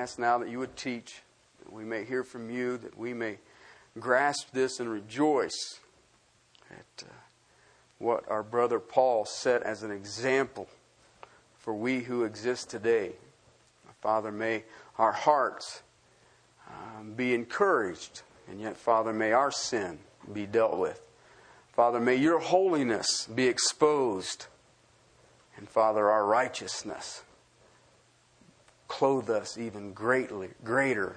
Ask now that you would teach, that we may hear from you, that we may grasp this and rejoice at uh, what our brother Paul set as an example for we who exist today. Father, may our hearts um, be encouraged, and yet, Father, may our sin be dealt with. Father, may your holiness be exposed, and Father, our righteousness clothe us even greatly, greater,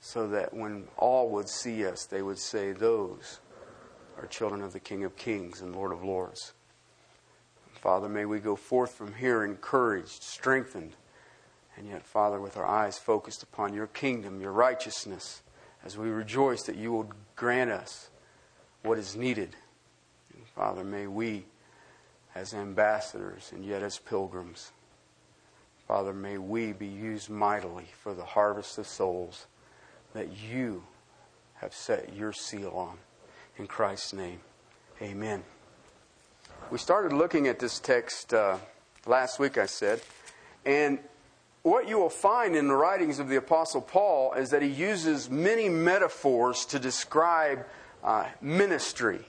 so that when all would see us, they would say, Those are children of the King of Kings and Lord of Lords. Father, may we go forth from here encouraged, strengthened, and yet, Father, with our eyes focused upon your kingdom, your righteousness, as we rejoice that you will grant us what is needed. And Father, may we, as ambassadors and yet as pilgrims, Father, may we be used mightily for the harvest of souls that you have set your seal on. In Christ's name, amen. We started looking at this text uh, last week, I said, and what you will find in the writings of the Apostle Paul is that he uses many metaphors to describe uh, ministry.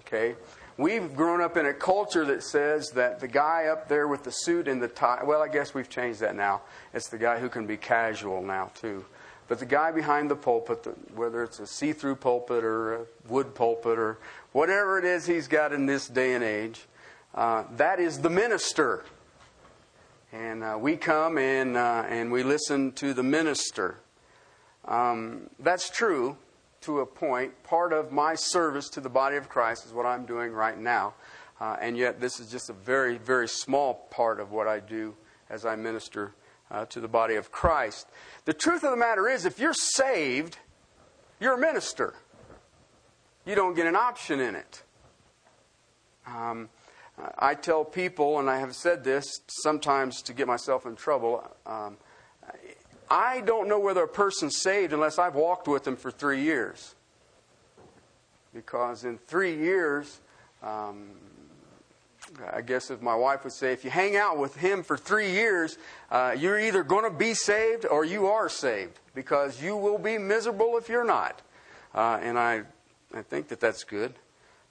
Okay? We've grown up in a culture that says that the guy up there with the suit and the tie, well, I guess we've changed that now. It's the guy who can be casual now, too. But the guy behind the pulpit, whether it's a see through pulpit or a wood pulpit or whatever it is he's got in this day and age, uh, that is the minister. And uh, we come and, uh, and we listen to the minister. Um, that's true to a point. Part of my service to the body of Christ is what I'm doing right now. Uh, and yet, this is just a very, very small part of what I do as I minister uh, to the body of Christ. The truth of the matter is, if you're saved, you're a minister. You don't get an option in it. Um, I tell people, and I have said this sometimes to get myself in trouble. Um, I don't know whether a person's saved unless I've walked with them for three years. Because in three years, um, I guess if my wife would say, if you hang out with him for three years, uh, you're either going to be saved or you are saved. Because you will be miserable if you're not. Uh, and I, I think that that's good.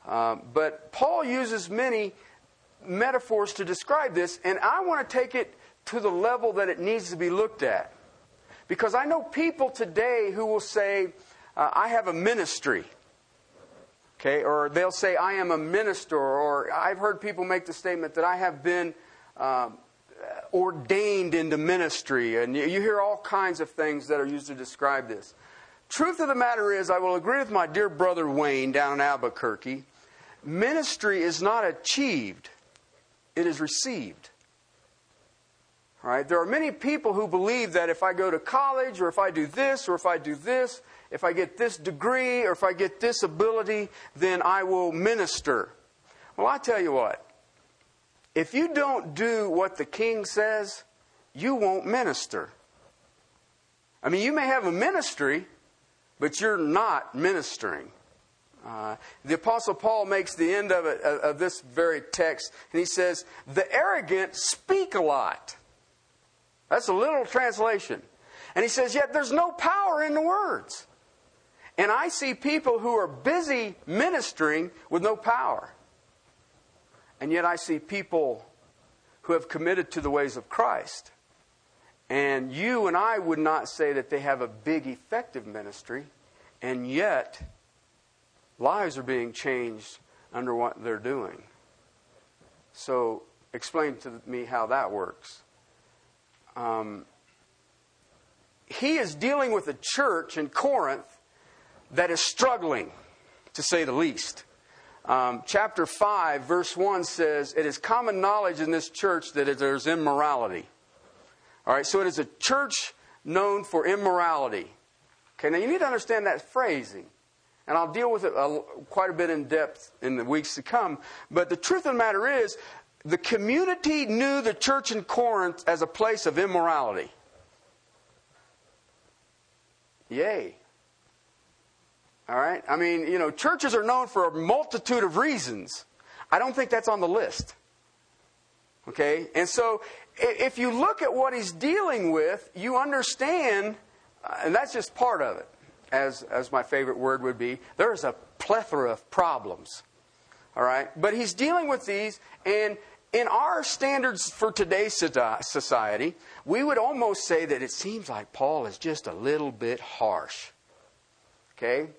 Uh, but Paul uses many metaphors to describe this, and I want to take it to the level that it needs to be looked at. Because I know people today who will say, uh, I have a ministry. Okay, or they'll say, I am a minister, or I've heard people make the statement that I have been um, ordained into ministry, and you, you hear all kinds of things that are used to describe this. Truth of the matter is, I will agree with my dear brother Wayne down in Albuquerque. Ministry is not achieved, it is received. Right? There are many people who believe that if I go to college, or if I do this, or if I do this, if I get this degree, or if I get this ability, then I will minister. Well, I tell you what. If you don't do what the king says, you won't minister. I mean, you may have a ministry, but you're not ministering. Uh, the Apostle Paul makes the end of it of this very text, and he says, "The arrogant speak a lot." That's a literal translation. And he says, Yet there's no power in the words. And I see people who are busy ministering with no power. And yet I see people who have committed to the ways of Christ. And you and I would not say that they have a big, effective ministry, and yet lives are being changed under what they're doing. So, explain to me how that works um, he is dealing with a church in Corinth that is struggling, to say the least. Um, chapter 5, verse 1 says, It is common knowledge in this church that there's immorality. All right, so it is a church known for immorality. Okay, now you need to understand that phrasing. And I'll deal with it quite a bit in depth in the weeks to come. But the truth of the matter is, the community knew the church in Corinth as a place of immorality. Yay. All right? I mean, you know, churches are known for a multitude of reasons. I don't think that's on the list. Okay? And so if you look at what he's dealing with, you understand, uh, and that's just part of it, as, as my favorite word would be. There's a plethora of problems. All right? But he's dealing with these, and in our standards for today's society, we would almost say that it seems like Paul is just a little bit harsh. Okay?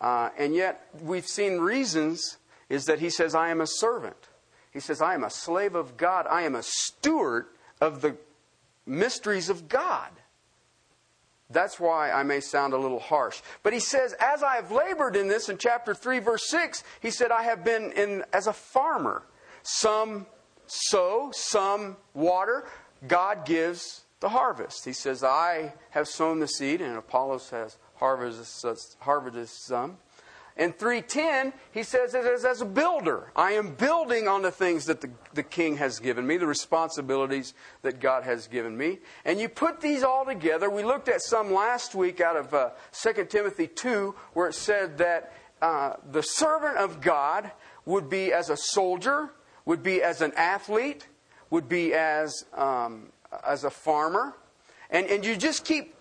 Uh, and yet, we've seen reasons is that he says, I am a servant. He says, I am a slave of God. I am a steward of the mysteries of God. That's why I may sound a little harsh. But he says, as I have labored in this in chapter 3, verse 6, he said, I have been in as a farmer. Some sow, some water. God gives the harvest. He says, I have sown the seed, and Apollos has harvested, some. In 310, he says as a builder. I am building on the things that the, the king has given me, the responsibilities that God has given me. And you put these all together. We looked at some last week out of uh, 2 Timothy 2, where it said that uh, the servant of God would be as a soldier, would be as an athlete, would be as, um, as a farmer. And, and you just keep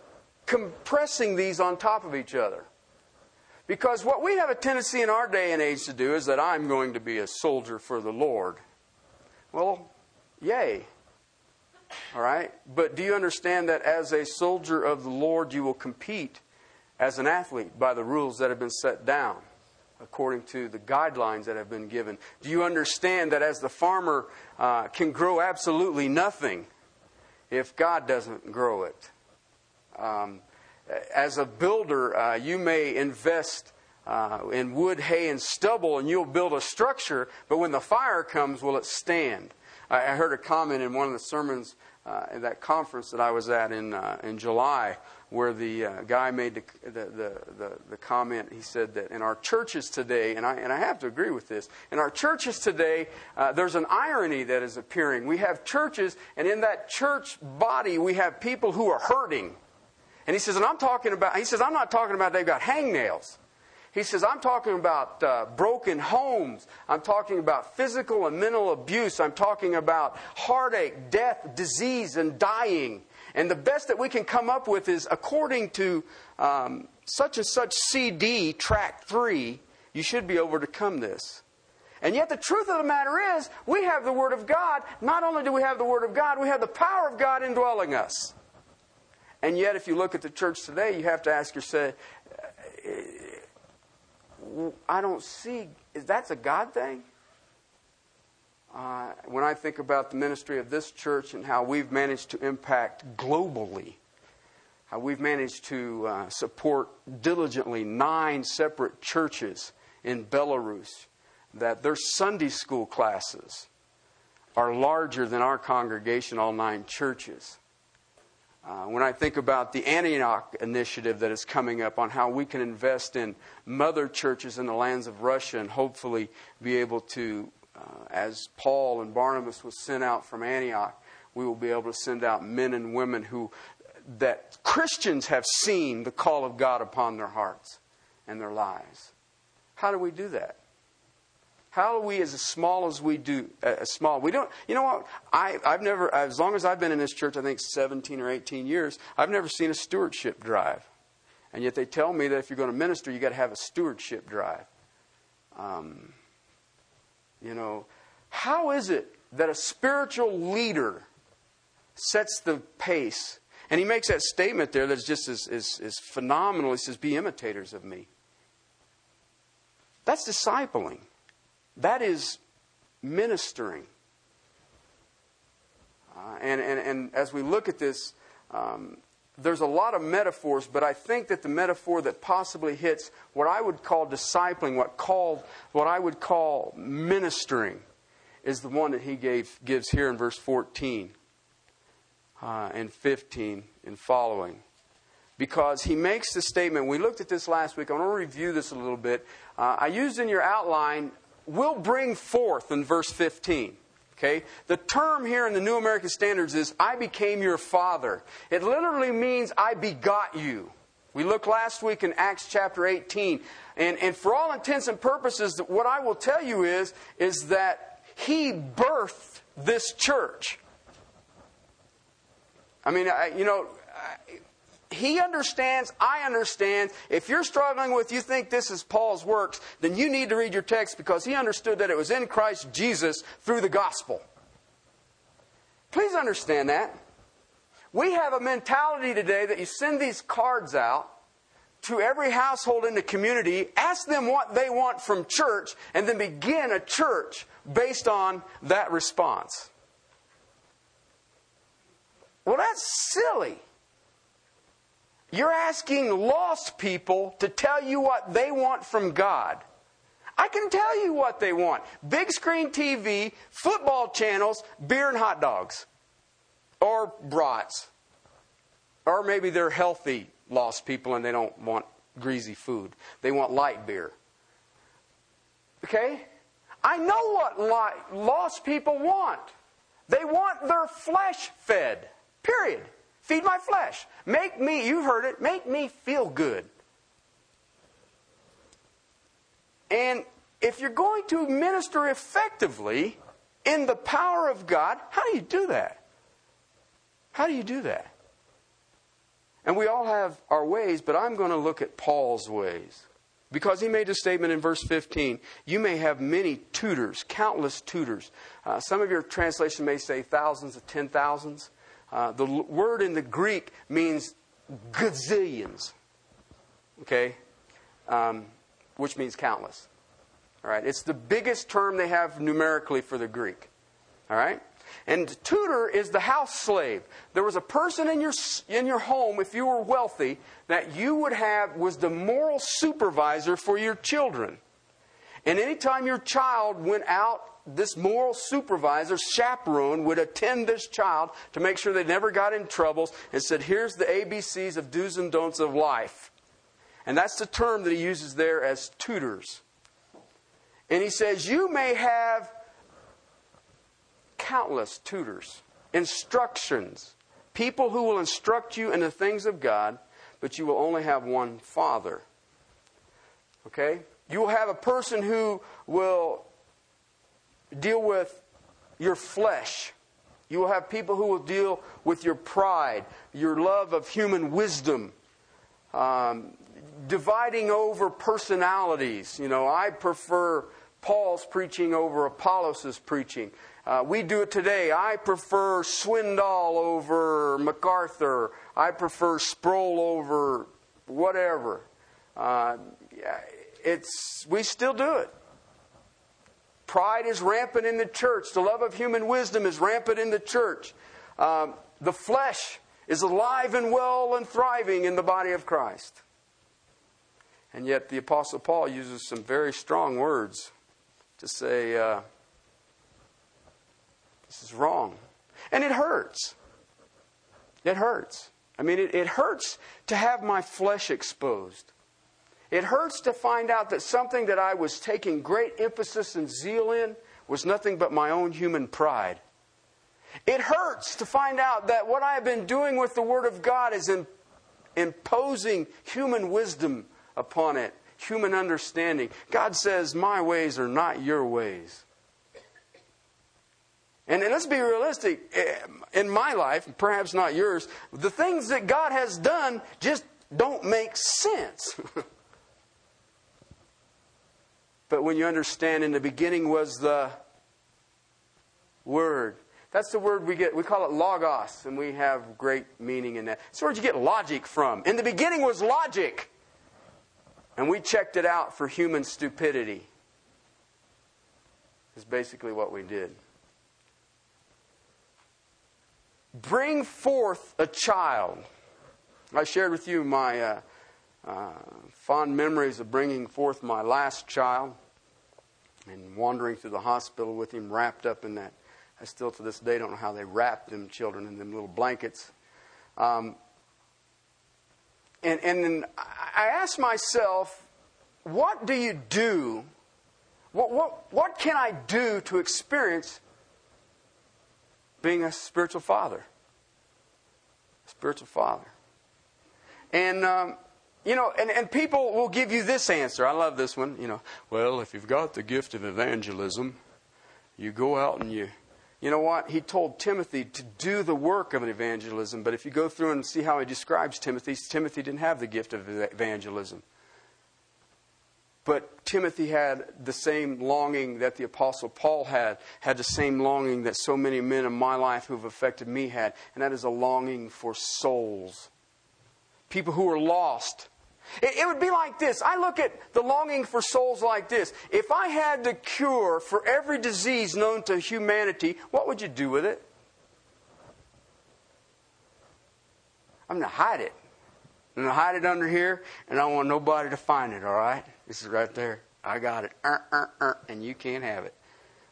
compressing these on top of each other. Because what we have a tendency in our day and age to do is that I'm going to be a soldier for the Lord. Well, yay. All right? But do you understand that as a soldier of the Lord, you will compete as an athlete by the rules that have been set down according to the guidelines that have been given? Do you understand that as the farmer uh, can grow absolutely nothing if God doesn't grow it? Um, as a builder, uh, you may invest uh, in wood, hay, and stubble, and you'll build a structure, but when the fire comes, will it stand? I, I heard a comment in one of the sermons uh, at that conference that I was at in, uh, in July where the uh, guy made the, the, the, the, comment. He said that in our churches today, and I, and I have to agree with this, in our churches today, uh, there's an irony that is appearing. We have churches, and in that church body, we have people who are hurting. And he says, and I'm talking about, he says, I'm not talking about they've got hangnails. He says, I'm talking about uh, broken homes. I'm talking about physical and mental abuse. I'm talking about heartache, death, disease, and dying. And the best that we can come up with is according to um, such and such CD, track three, you should be able to overcome this. And yet, the truth of the matter is, we have the Word of God. Not only do we have the Word of God, we have the power of God indwelling us. And yet, if you look at the church today, you have to ask yourself, I don't see, is that's a God thing? Uh, when I think about the ministry of this church and how we've managed to impact globally, how we've managed to uh, support diligently nine separate churches in Belarus, that their Sunday school classes are larger than our congregation, all nine churches. Uh, when I think about the Antioch initiative that is coming up on how we can invest in mother churches in the lands of Russia and hopefully be able to, uh, as Paul and Barnabas was sent out from Antioch, we will be able to send out men and women who that Christians have seen the call of God upon their hearts and their lives. How do we do that? How are we as small as we do, uh, as small? We don't, you know what? I, I've never, as long as I've been in this church, I think 17 or 18 years, I've never seen a stewardship drive. And yet they tell me that if you're going to minister, you've got to have a stewardship drive. Um, you know, how is it that a spiritual leader sets the pace? And he makes that statement there that's just as, as, as phenomenal. He says, Be imitators of me. That's discipling. That is ministering. Uh, and, and, and as we look at this, um, there's a lot of metaphors, but I think that the metaphor that possibly hits what I would call discipling, what called what I would call ministering, is the one that he gave, gives here in verse 14 uh, and 15 and following. Because he makes the statement, we looked at this last week. I want to review this a little bit. Uh, I used in your outline will bring forth in verse 15. Okay? The term here in the New American Standards is, I became your father. It literally means, I begot you. We looked last week in Acts chapter 18. And, and for all intents and purposes, what I will tell you is, is that he birthed this church. I mean, I, you know, he understands, I understand. If you're struggling with, you think this is Paul's works, then you need to read your text because he understood that it was in Christ Jesus through the gospel. Please understand that. We have a mentality today that you send these cards out to every household in the community, ask them what they want from church, and then begin a church based on that response. Well, that's silly. You're asking lost people to tell you what they want from God. I can tell you what they want big screen TV, football channels, beer and hot dogs, or brats. Or maybe they're healthy lost people and they don't want greasy food. They want light beer. Okay? I know what lost people want. They want their flesh fed. Period. Feed my flesh. Make me, you've heard it, make me feel good. And if you're going to minister effectively in the power of God, how do you do that? How do you do that? And we all have our ways, but I'm going to look at Paul's ways. Because he made a statement in verse 15 you may have many tutors, countless tutors. Uh, some of your translation may say thousands of ten thousands. Uh, the word in the Greek means gazillions, okay, um, which means countless. All right, it's the biggest term they have numerically for the Greek. All right, and tutor is the house slave. There was a person in your in your home, if you were wealthy, that you would have was the moral supervisor for your children. And anytime your child went out this moral supervisor, chaperone, would attend this child to make sure they never got in troubles and said, Here's the ABCs of do's and don'ts of life. And that's the term that he uses there as tutors. And he says, You may have countless tutors, instructions, people who will instruct you in the things of God, but you will only have one father. Okay? You will have a person who will deal with your flesh. You will have people who will deal with your pride, your love of human wisdom, um, dividing over personalities. You know, I prefer Paul's preaching over Apollos' preaching. Uh, we do it today. I prefer Swindoll over MacArthur. I prefer Sproul over whatever. Uh, it's we still do it. Pride is rampant in the church. The love of human wisdom is rampant in the church. Um, the flesh is alive and well and thriving in the body of Christ. And yet, the Apostle Paul uses some very strong words to say, uh, this is wrong. And it hurts. It hurts. I mean, it, it hurts to have my flesh exposed. It hurts to find out that something that I was taking great emphasis and zeal in was nothing but my own human pride. It hurts to find out that what I have been doing with the Word of God is in, imposing human wisdom upon it, human understanding. God says, My ways are not your ways. And let's be realistic. Eh, in my life, perhaps not yours, the things that God has done just don't make sense. But when you understand, in the beginning was the Word. That's the word we get. We call it logos, and we have great meaning in that. It's where you get logic from. In the beginning was logic. And we checked it out for human stupidity. Is basically what we did. Bring forth a child. I shared with you my uh, uh, fond memories of bringing forth my last child and wandering through the hospital with him wrapped up in that. I still to this day don't know how they wrap them children in them little blankets. Um, and, and then I asked myself, what do you do? What, what, what can I do to experience being a spiritual father? A spiritual father. And um, you know, and, and people will give you this answer. I love this one. You know, well, if you've got the gift of evangelism, you go out and you, you know what? He told Timothy to do the work of an evangelism. But if you go through and see how he describes Timothy, Timothy didn't have the gift of evangelism. But Timothy had the same longing that the Apostle Paul had, had the same longing that so many men in my life who've affected me had, and that is a longing for souls. People who are lost. It, it would be like this. I look at the longing for souls like this. If I had the cure for every disease known to humanity, what would you do with it? I'm going to hide it. I'm going to hide it under here, and I don't want nobody to find it, all right? This is right there. I got it. Uh, uh, uh, and you can't have it.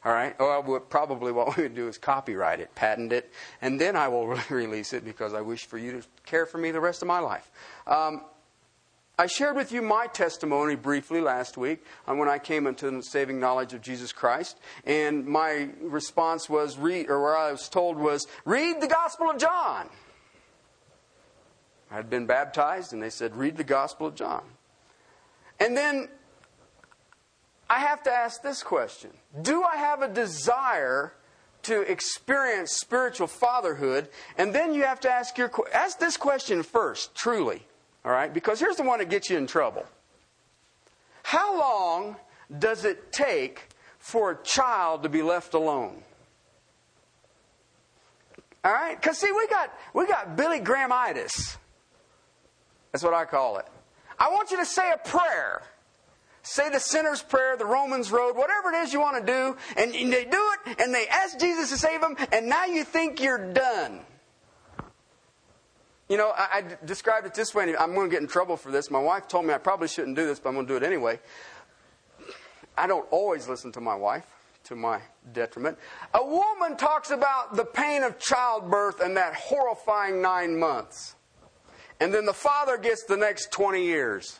All right? Well, probably what we would do is copyright it, patent it, and then I will release it because I wish for you to care for me the rest of my life. Um, I shared with you my testimony briefly last week on when I came into the saving knowledge of Jesus Christ, and my response was read, or where I was told was read the Gospel of John. I had been baptized, and they said read the Gospel of John. And then I have to ask this question Do I have a desire to experience spiritual fatherhood? And then you have to ask, your, ask this question first, truly. All right? Because here's the one that gets you in trouble. How long does it take for a child to be left alone? All right? Because see, we got we got Billy Grahamitis. That's what I call it. I want you to say a prayer. Say the sinner's prayer, the Romans road, whatever it is you want to do, and, and they do it, and they ask Jesus to save them, and now you think you're done. You know, I, I described it this way, and I'm going to get in trouble for this. My wife told me I probably shouldn't do this, but I'm going to do it anyway. I don't always listen to my wife, to my detriment. A woman talks about the pain of childbirth and that horrifying nine months. And then the father gets the next 20 years.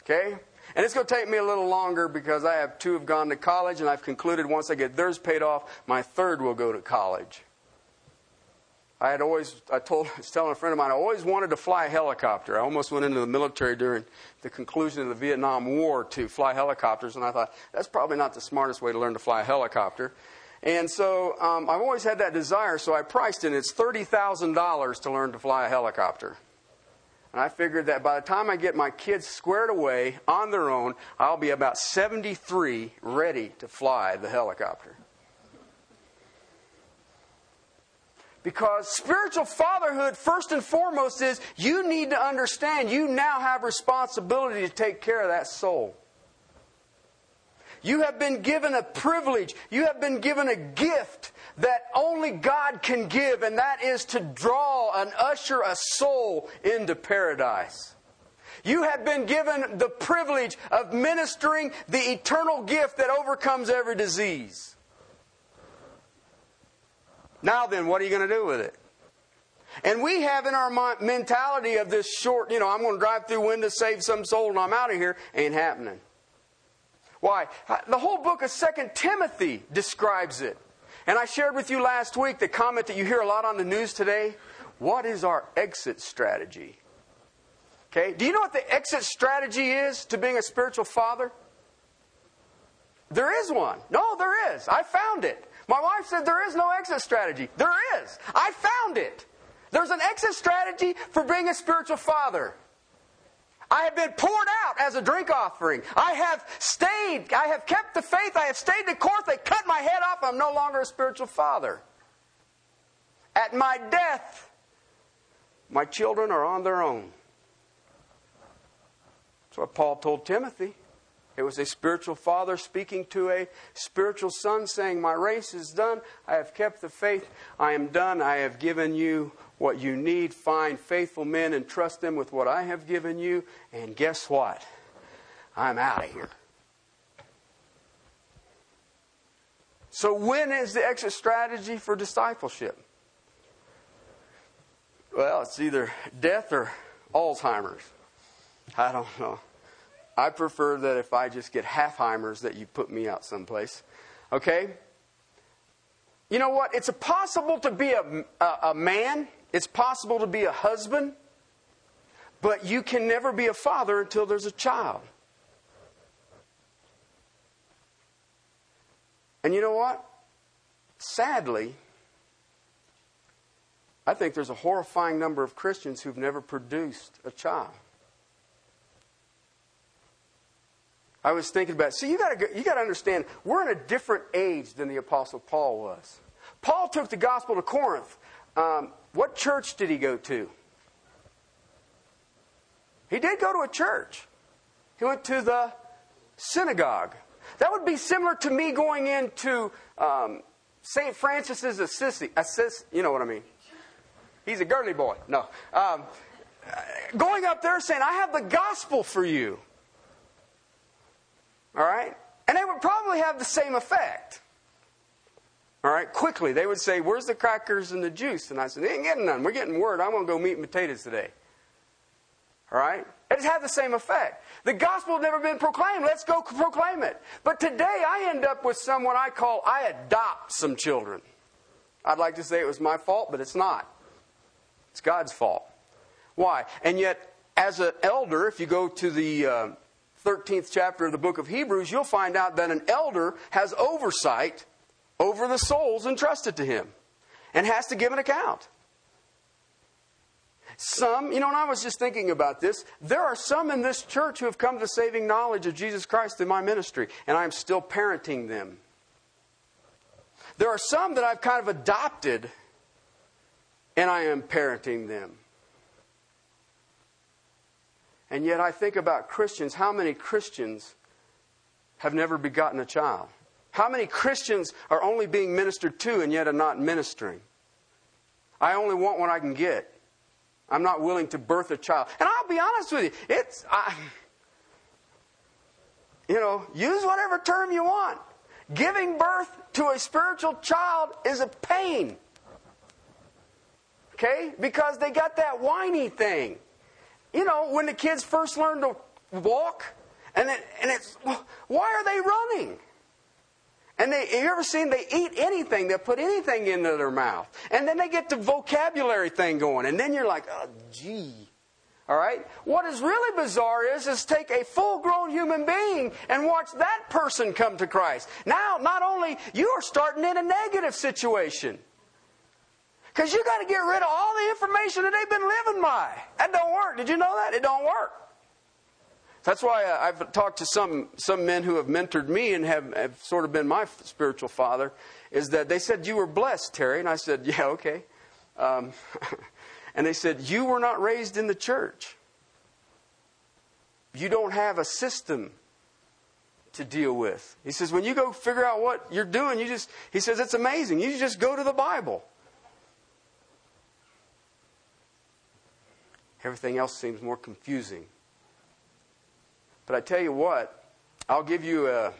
Okay? And it's going to take me a little longer because I have two have gone to college, and I've concluded once I get theirs paid off, my third will go to college. I had always, I told, I was telling a friend of mine, I always wanted to fly a helicopter. I almost went into the military during the conclusion of the Vietnam War to fly helicopters, and I thought, that's probably not the smartest way to learn to fly a helicopter. And so um, I've always had that desire, so I priced it. It's $30,000 to learn to fly a helicopter. And I figured that by the time I get my kids squared away on their own, I'll be about 73 ready to fly the helicopter. Because spiritual fatherhood, first and foremost, is you need to understand you now have responsibility to take care of that soul. You have been given a privilege. You have been given a gift that only God can give, and that is to draw and usher a soul into paradise. You have been given the privilege of ministering the eternal gift that overcomes every disease. Now then, what are you going to do with it? And we have in our mentality of this short, you know, I'm going to drive through windows, save some soul, and I'm out of here, ain't happening. Why? The whole book of Second Timothy describes it. And I shared with you last week the comment that you hear a lot on the news today. What is our exit strategy? Okay, do you know what the exit strategy is to being a spiritual father? There is one. No, there is. I found it. My wife said there is no exit strategy. There is. I found it. There's an exit strategy for being a spiritual father. I have been poured out as a drink offering. I have stayed. I have kept the faith. I have stayed the course. They cut my head off. I'm no longer a spiritual father. At my death, my children are on their own. That's what Paul told Timothy. It was a spiritual father speaking to a spiritual son, saying, My race is done. I have kept the faith. I am done. I have given you what you need. Find faithful men and trust them with what I have given you. And guess what? I'm out of here. So, when is the exit strategy for discipleship? Well, it's either death or Alzheimer's. I don't know. I prefer that if I just get halfheimers that you put me out someplace. Okay? You know what? It's possible to be a, a, a man, it's possible to be a husband, but you can never be a father until there's a child. And you know what? Sadly, I think there's a horrifying number of Christians who've never produced a child. I was thinking about. See, you got to you got to understand. We're in a different age than the Apostle Paul was. Paul took the gospel to Corinth. Um, what church did he go to? He did go to a church. He went to the synagogue. That would be similar to me going into um, St. Francis's Assisi. You know what I mean? He's a girly boy. No. Um, going up there saying, I have the gospel for you. All right? And they would probably have the same effect. All right, quickly. They would say, Where's the crackers and the juice? And I said, They ain't getting none. We're getting word. I'm going to go meat and potatoes today. All right? It had the same effect. The gospel had never been proclaimed. Let's go proclaim it. But today I end up with someone I call, I adopt some children. I'd like to say it was my fault, but it's not. It's God's fault. Why? And yet, as an elder, if you go to the uh, 13th chapter of the book of Hebrews, you'll find out that an elder has oversight over the souls entrusted to him and has to give an account. Some, you know, and I was just thinking about this. There are some in this church who have come to saving knowledge of Jesus Christ through my ministry, and I'm still parenting them. There are some that I've kind of adopted, and I am parenting them. And yet I think about Christians. How many Christians have never begotten a child? How many Christians are only being ministered to and yet are not ministering? I only want what I can get. I'm not willing to birth a child. And I'll be honest with you, it's, I, you know, use whatever term you want. Giving birth to a spiritual child is a pain. Okay? Because they got that whiny thing. You know, when the kids first learn to walk, and, it, and it's, why are they running? And they, have you ever seen they eat anything, They'll put anything into their mouth. And then they get the vocabulary thing going. And then you're like, oh, gee. All right? What is really bizarre is, is take a full grown human being and watch that person come to Christ. Now, not only you are starting in a negative situation. Because you got to get rid of all the information that they've been living by. That don't work. Did you know that? It don't work. That's why I've talked to some, some men who have mentored me and have, have sort of been my spiritual father, is that they said, You were blessed, Terry. And I said, Yeah, okay. Um, and they said, You were not raised in the church. You don't have a system to deal with. He says, When you go figure out what you're doing, you just, he says, It's amazing. You just go to the Bible. Everything else seems more confusing. But I tell you what, I'll give you a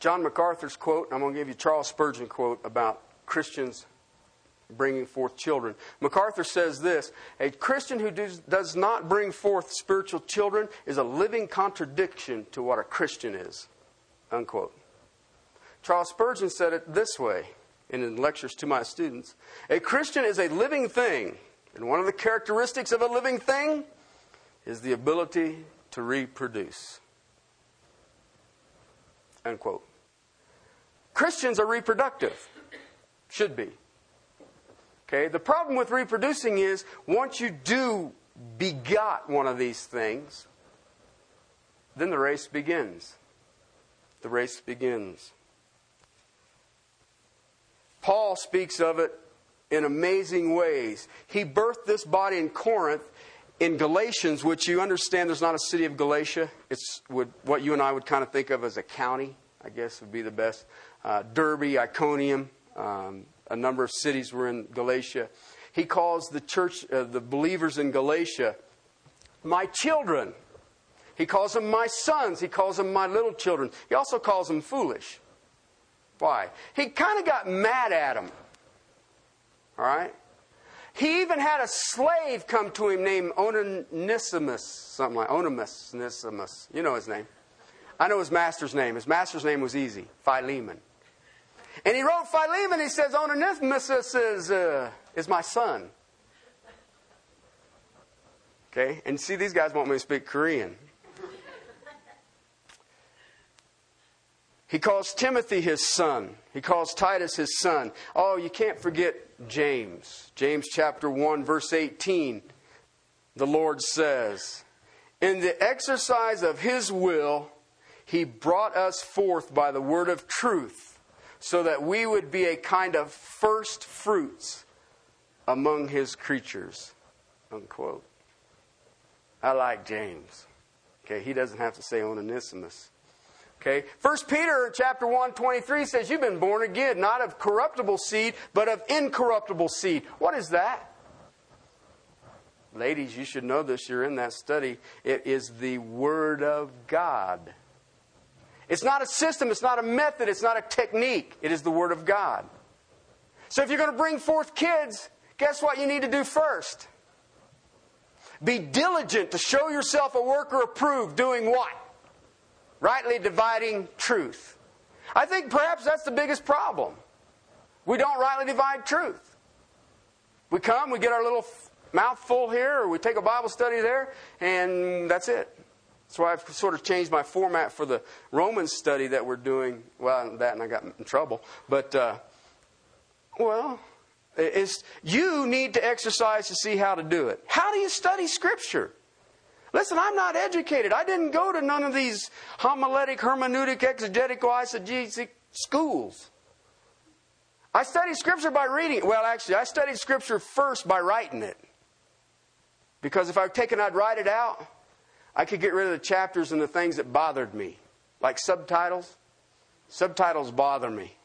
John MacArthur's quote, I'm going to give you Charles Spurgeon quote about Christians bringing forth children. MacArthur says this A Christian who does, does not bring forth spiritual children is a living contradiction to what a Christian is. Unquote. Charles Spurgeon said it this way in lectures to my students A Christian is a living thing and one of the characteristics of a living thing is the ability to reproduce. End quote. Christians are reproductive. Should be. Okay? The problem with reproducing is once you do begot one of these things, then the race begins. The race begins. Paul speaks of it in amazing ways. He birthed this body in Corinth, in Galatians, which you understand there's not a city of Galatia. It's what you and I would kind of think of as a county, I guess would be the best. Uh, Derbe, Iconium, um, a number of cities were in Galatia. He calls the church, uh, the believers in Galatia, my children. He calls them my sons. He calls them my little children. He also calls them foolish. Why? He kind of got mad at them all right? He even had a slave come to him named Onesimus, something like Onesimus. You know his name. I know his master's name. His master's name was easy, Philemon. And he wrote Philemon. He says Onesimus is, uh, is my son. Okay, and see, these guys want me to speak Korean. He calls Timothy his son. He calls Titus his son. Oh, you can't forget James. James chapter 1, verse 18. The Lord says, In the exercise of his will, he brought us forth by the word of truth, so that we would be a kind of first fruits among his creatures. Unquote. I like James. Okay, he doesn't have to say Onesimus. Okay, First Peter chapter 1, 23 says, You've been born again, not of corruptible seed, but of incorruptible seed. What is that? Ladies, you should know this. You're in that study. It is the Word of God. It's not a system, it's not a method, it's not a technique. It is the Word of God. So if you're going to bring forth kids, guess what you need to do first? Be diligent to show yourself a worker approved, doing what? Rightly dividing truth. I think perhaps that's the biggest problem. We don't rightly divide truth. We come, we get our little mouth full here, or we take a Bible study there, and that's it. That's why I've sort of changed my format for the Romans study that we're doing. Well, that and I got in trouble. But, uh, well, it's, you need to exercise to see how to do it. How do you study Scripture? Listen, I'm not educated. I didn't go to none of these homiletic, hermeneutic, exegetical, eisegetical schools. I studied Scripture by reading it. Well, actually, I studied Scripture first by writing it. Because if I'd taken, I'd write it out, I could get rid of the chapters and the things that bothered me, like subtitles. Subtitles bother me.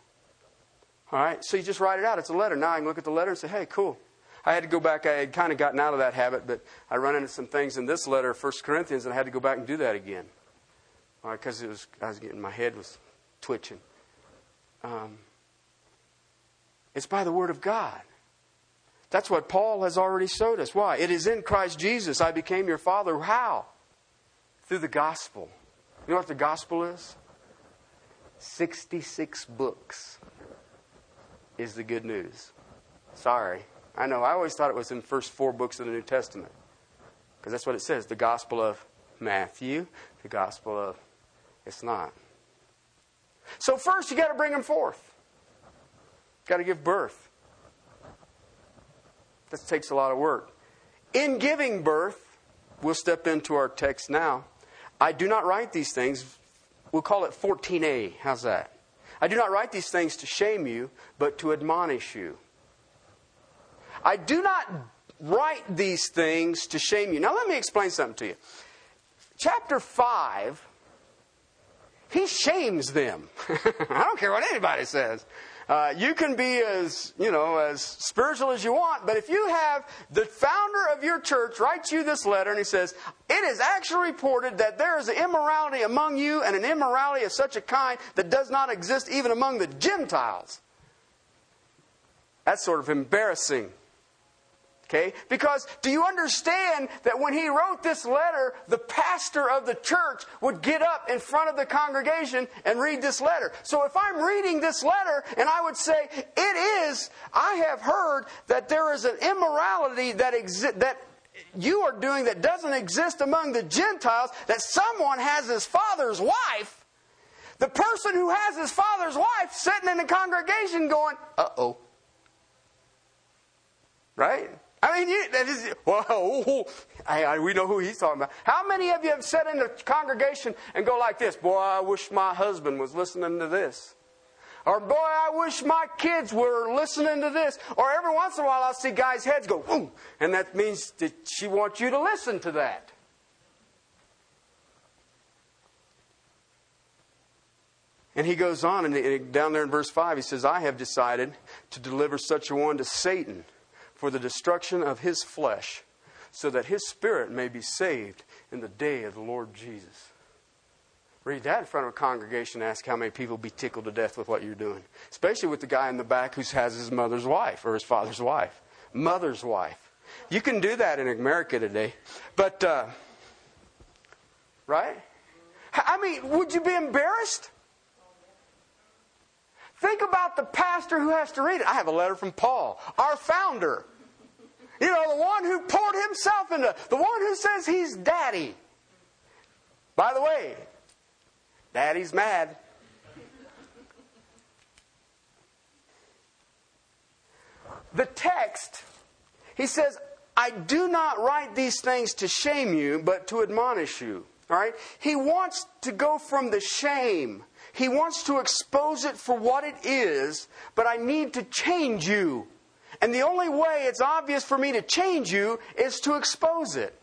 All right, so you just write it out. It's a letter. Now I can look at the letter and say, hey, cool. I had to go back. I had kind of gotten out of that habit, but I run into some things in this letter, First Corinthians, and I had to go back and do that again. All right, because it was I was getting my head was twitching. Um, it's by the word of God. That's what Paul has already showed us. Why? It is in Christ Jesus I became your father. How? Through the gospel. You know what the gospel is? 66 books is the good news. Sorry. I know. I always thought it was in the first four books of the New Testament. Because that's what it says the gospel of Matthew, the gospel of. It's not. So, first, you got to bring them forth. Got to give birth. This takes a lot of work. In giving birth, we'll step into our text now. I do not write these things. We'll call it 14a. How's that? I do not write these things to shame you, but to admonish you. I do not write these things to shame you. Now, let me explain something to you. Chapter 5, he shames them. I don't care what anybody says. Uh, you can be as, you know, as spiritual as you want, but if you have the founder of your church write you this letter and he says, it is actually reported that there is an immorality among you and an immorality of such a kind that does not exist even among the Gentiles. That's sort of embarrassing. Okay? Because do you understand that when he wrote this letter, the pastor of the church would get up in front of the congregation and read this letter. So if I'm reading this letter and I would say, it is, I have heard that there is an immorality that exists, that you are doing that doesn't exist among the Gentiles, that someone has his father's wife, the person who has his father's wife sitting in the congregation going, uh oh. Right? I mean, you, that is, well, I, I, we know who he's talking about. How many of you have sat in the congregation and go like this? Boy, I wish my husband was listening to this. Or, boy, I wish my kids were listening to this. Or every once in a while, I'll see guys' heads go, and that means that she wants you to listen to that. And he goes on, and down there in verse 5, he says, I have decided to deliver such a one to Satan for the destruction of his flesh, so that his spirit may be saved in the day of the Lord Jesus. Read that in front of a congregation ask how many people be tickled to death with what you're doing. Especially with the guy in the back who has his mother's wife or his father's wife. Mother's wife. You can do that in America today. But, uh, right? I mean, would you be embarrassed? Think about the pastor who has to read it. I have a letter from Paul, our founder. You know, the one who poured himself into, the one who says he's daddy. By the way, daddy's mad. The text, he says, I do not write these things to shame you, but to admonish you. All right? He wants to go from the shame. He wants to expose it for what it is, but I need to change you. And the only way it's obvious for me to change you is to expose it.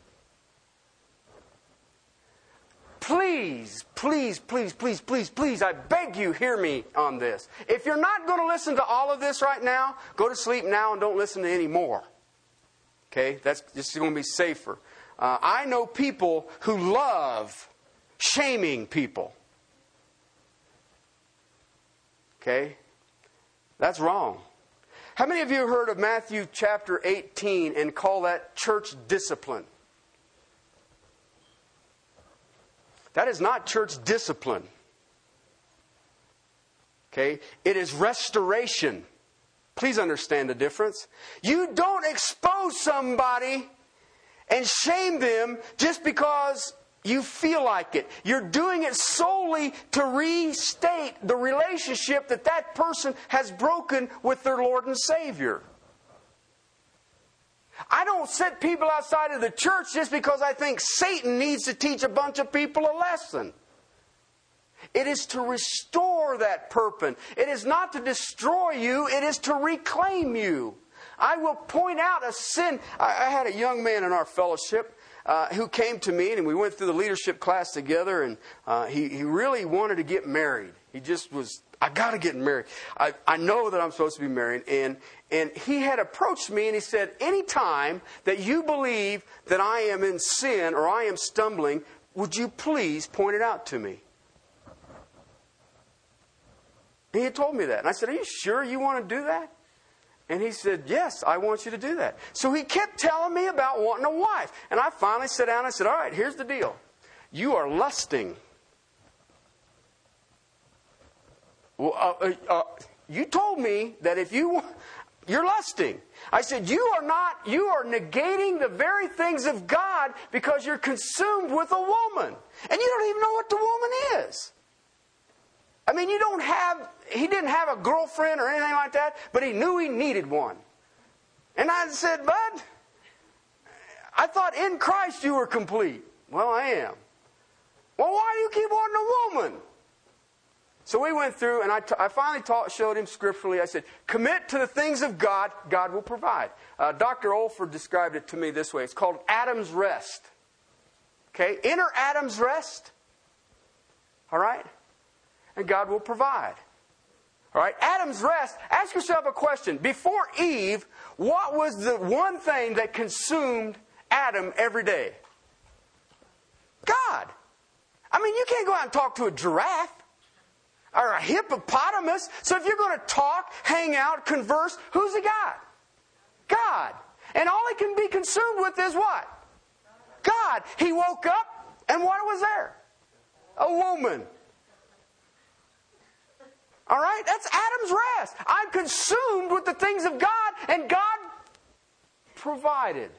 Please, please, please, please, please, please, I beg you, hear me on this. If you're not going to listen to all of this right now, go to sleep now and don't listen to any more. Okay? That's just going to be safer. Uh, I know people who love shaming people. Okay? That's wrong. How many of you heard of Matthew chapter 18 and call that church discipline? That is not church discipline. Okay? It is restoration. Please understand the difference. You don't expose somebody and shame them just because you feel like it. You're doing it solely to restate the relationship that that person has broken with their Lord and Savior. I don't set people outside of the church just because I think Satan needs to teach a bunch of people a lesson. It is to restore that person. It is not to destroy you, it is to reclaim you. I will point out a sin. I had a young man in our fellowship uh, who came to me, and we went through the leadership class together, and uh, he, he really wanted to get married. He just was I got to get married. I, I know that I'm supposed to be married. And, and he had approached me and he said, Anytime that you believe that I am in sin or I am stumbling, would you please point it out to me? He had told me that. And I said, Are you sure you want to do that? And he said, Yes, I want you to do that. So he kept telling me about wanting a wife. And I finally sat down and I said, All right, here's the deal. You are lusting Well, uh, uh, uh, you told me that if you you're lusting. I said, You are not, you are negating the very things of God because you're consumed with a woman. And you don't even know what the woman is. I mean, you don't have, he didn't have a girlfriend or anything like that, but he knew he needed one. And I said, Bud, I thought in Christ you were complete. Well, I am. Well, why do you keep wanting a woman? So we went through, and I, t- I finally taught, showed him scripturally. I said, commit to the things of God, God will provide. Uh, Dr. Olford described it to me this way it's called Adam's rest. Okay? Enter Adam's rest. All right? And God will provide. All right? Adam's rest. Ask yourself a question. Before Eve, what was the one thing that consumed Adam every day? God. I mean, you can't go out and talk to a giraffe or a hippopotamus. So if you're going to talk, hang out, converse, who's he got? God. And all he can be consumed with is what? God. He woke up, and what was there? A woman. All right? That's Adam's rest. I'm consumed with the things of God, and God provided.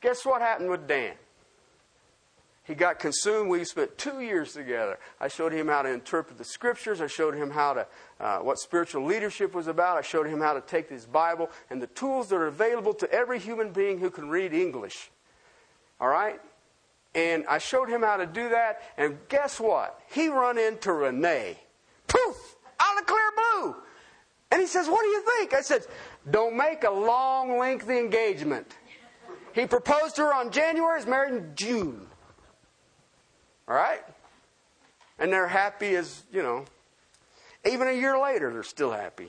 Guess what happened with Dan? He got consumed. We spent two years together. I showed him how to interpret the scriptures. I showed him how to uh, what spiritual leadership was about. I showed him how to take his Bible and the tools that are available to every human being who can read English. All right, and I showed him how to do that. And guess what? He run into Renee. Poof! Out of clear blue. And he says, "What do you think?" I said, "Don't make a long, lengthy engagement." He proposed to her on January. Is married in June. All right? And they're happy as, you know, even a year later, they're still happy.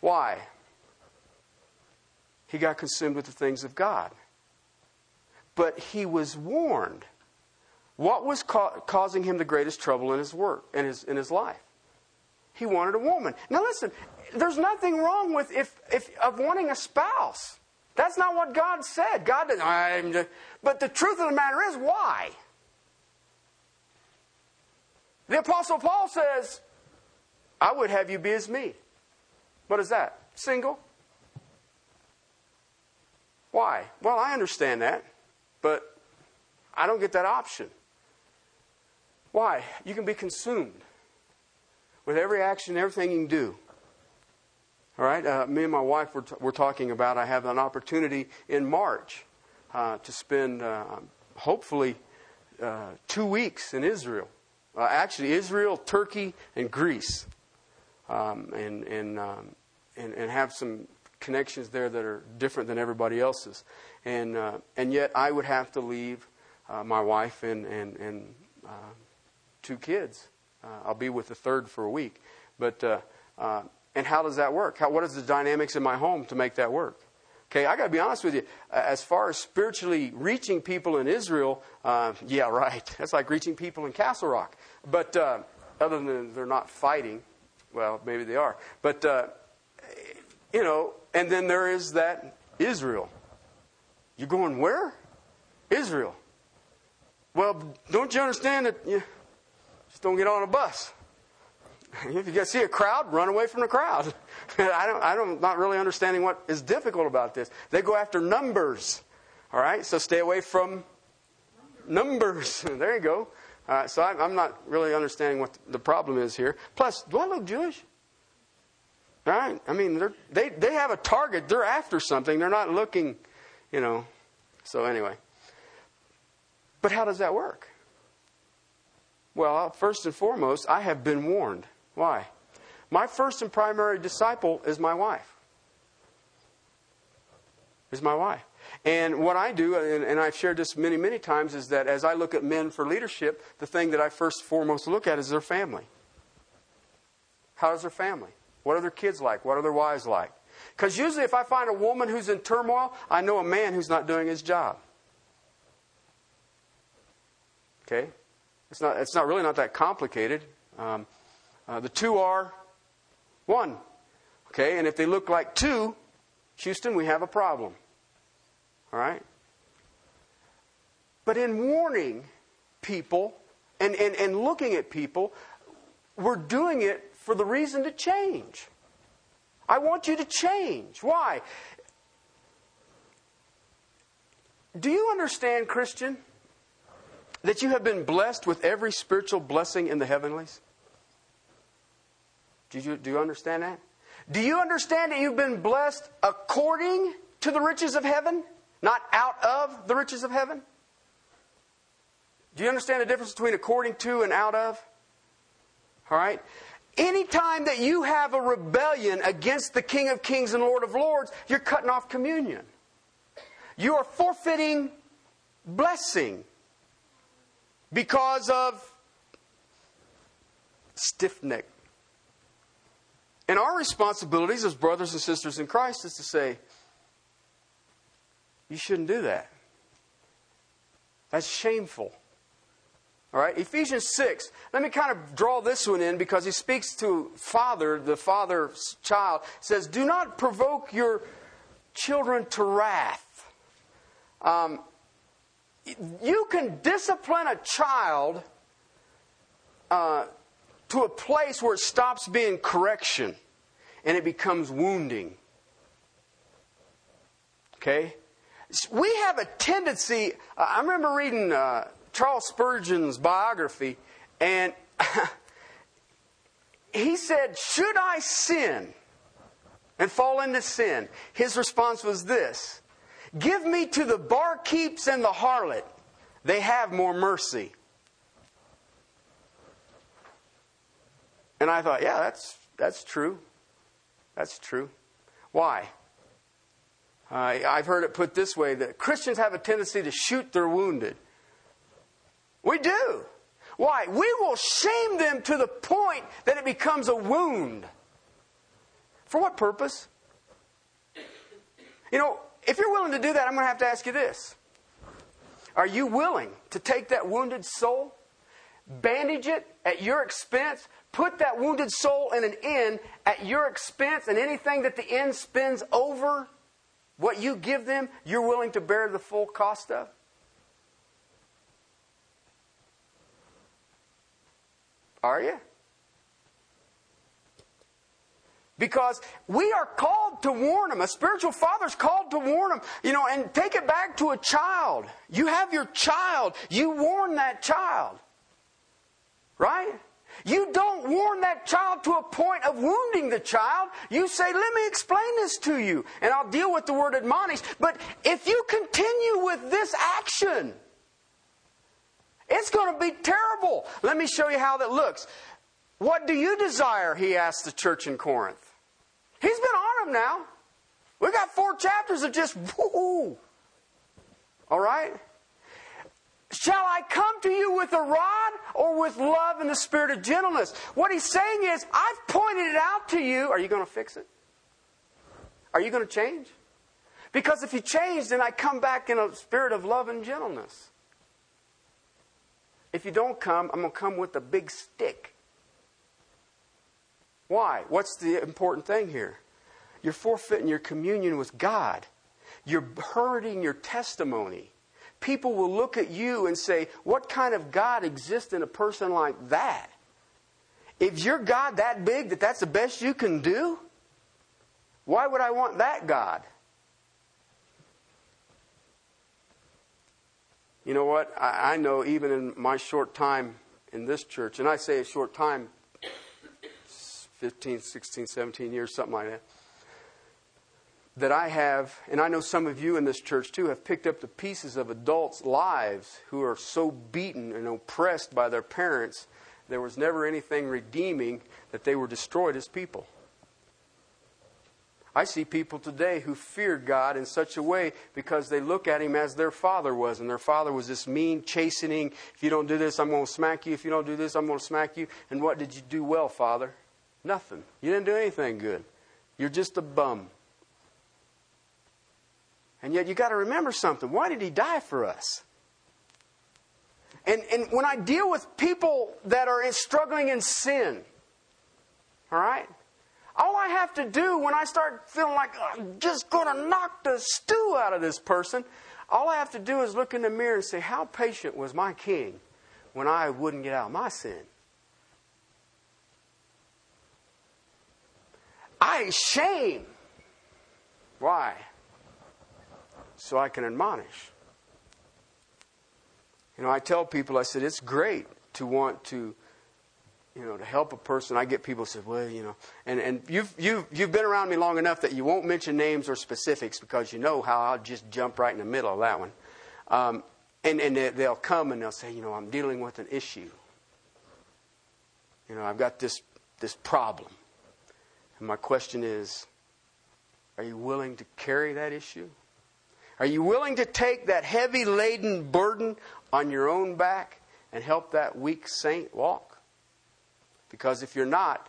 Why? He got consumed with the things of God. But he was warned. What was ca- causing him the greatest trouble in his work, in his, in his life? He wanted a woman. Now listen, there's nothing wrong with if, if of wanting a spouse. That's not what God said. God didn't. But the truth of the matter is, why? The Apostle Paul says, I would have you be as me. What is that? Single? Why? Well, I understand that, but I don't get that option. Why? You can be consumed with every action, everything you can do. All right, uh, me and my wife were, t- were talking about. I have an opportunity in March uh, to spend, uh, hopefully, uh, two weeks in Israel. Uh, actually, Israel, Turkey, and Greece, um, and and, um, and and have some connections there that are different than everybody else's. And uh, and yet, I would have to leave my wife and and and two kids. I'll be with the third for a week, but and how does that work? How, what is the dynamics in my home to make that work? Okay, I got to be honest with you. As far as spiritually reaching people in Israel, uh, yeah, right. That's like reaching people in Castle Rock. But uh, other than they're not fighting, well, maybe they are. But, uh, you know, and then there is that Israel. You're going where? Israel. Well, don't you understand that just don't get on a bus? If you see a crowd, run away from the crowd. I don't, I don't, not really understanding what is difficult about this. They go after numbers. All right, so stay away from numbers. there you go. Uh, so I'm, I'm, not really understanding what the problem is here. Plus, do I look Jewish? All right. I mean, they they have a target. They're after something. They're not looking, you know. So anyway. But how does that work? Well, first and foremost, I have been warned. Why? My first and primary disciple is my wife. Is my wife. And what I do, and, and, I've shared this many, many times, is that as I look at men for leadership, the thing that I first and foremost look at is their family. How is their family? What are their kids like? What are their wives like? Because usually, if I find a woman who's in turmoil, I know a man who's not doing his job. Okay? It's not, it's not really not that complicated. Um, uh, the two are one. Okay, and if they look like two, Houston, we have a problem. All right? But in warning people and, and, and looking at people, we're doing it for the reason to change. I want you to change. Why? Do you understand, Christian, that you have been blessed with every spiritual blessing in the heavenlies? Do you, do you understand that? Do you understand that you've been blessed according to the riches of heaven, not out of the riches of heaven? Do you understand the difference between according to and out of? All right? Anytime that you have a rebellion against the King of Kings and Lord of Lords, you're cutting off communion. You are forfeiting blessing because of stiff neck and our responsibilities as brothers and sisters in Christ is to say, you shouldn't do that. That's shameful. All right, Ephesians 6. Let me kind of draw this one in because he speaks to father, the father's child. says, Do not provoke your children to wrath. Um, you can discipline a child uh, to a place where it stops being correction and it becomes wounding. Okay? We have a tendency, uh, I remember reading uh, Charles Spurgeon's biography, and he said, Should I sin and fall into sin? His response was this Give me to the barkeeps and the harlot, they have more mercy. And I thought, yeah, that's, that's true. That's true. Why? Uh, I've heard it put this way that Christians have a tendency to shoot their wounded. We do. Why? We will shame them to the point that it becomes a wound. For what purpose? You know, if you're willing to do that, I'm going to have to ask you this. Are you willing to take that wounded soul, bandage it at your expense, put that wounded soul in an inn at your expense, and anything that the inn spends over what you give them, you're willing to bear the full cost of? Are you? Because we are called to warn them. A spiritual father's called to warn them. You know, and take it back to a child. You have your child. You warn that child. Right? You don't warn that child to a point of wounding the child. You say, let me explain this to you. And I'll deal with the word admonish. But if you continue with this action, it's going to be terrible. Let me show you how that looks. What do you desire? He asked the church in Corinth. He's been on them now. We got four chapters of just woo. All right? Shall I come to you with a rod or with love and the spirit of gentleness? What he's saying is, I've pointed it out to you. Are you going to fix it? Are you going to change? Because if you change, then I come back in a spirit of love and gentleness. If you don't come, I'm going to come with a big stick. Why? What's the important thing here? You're forfeiting your communion with God. You're hurting your testimony people will look at you and say, What kind of God exists in a person like that? If your God that big that that's the best you can do, why would I want that God? You know what? I, I know even in my short time in this church, and I say a short time 15, 16, 17 years, something like that that I have, and I know some of you in this church too, have picked up the pieces of adults' lives who are so beaten and oppressed by their parents, there was never anything redeeming that they were destroyed as people. I see people today who fear God in such a way because they look at Him as their father was, and their father was this mean, chastening, if you don't do this, I'm going to smack you. If you don't do this, I'm going to smack you. And what did you do well, Father? Nothing. You didn't do anything good. You're just a bum. And yet you got to remember something. Why did he die for us? And, and when I deal with people that are in, struggling in sin, all right, all I have to do when I start feeling like oh, I'm just going to knock the stew out of this person, all I have to do is look in the mirror and say, How patient was my king when I wouldn't get out of my sin? I shame. Why? so I can admonish. You know, I tell people, I said, it's great to want to, you know, to help a person. I get people say, well, you know, and, and you've, you've, you've been around me long enough that you won't mention names or specifics because you know how I'll just jump right in the middle of that one. Um, and and they'll come and they'll say, you know, I'm dealing with an issue. You know, I've got this, this problem. And my question is, are you willing to carry that issue? Are you willing to take that heavy laden burden on your own back and help that weak saint walk? Because if you're not,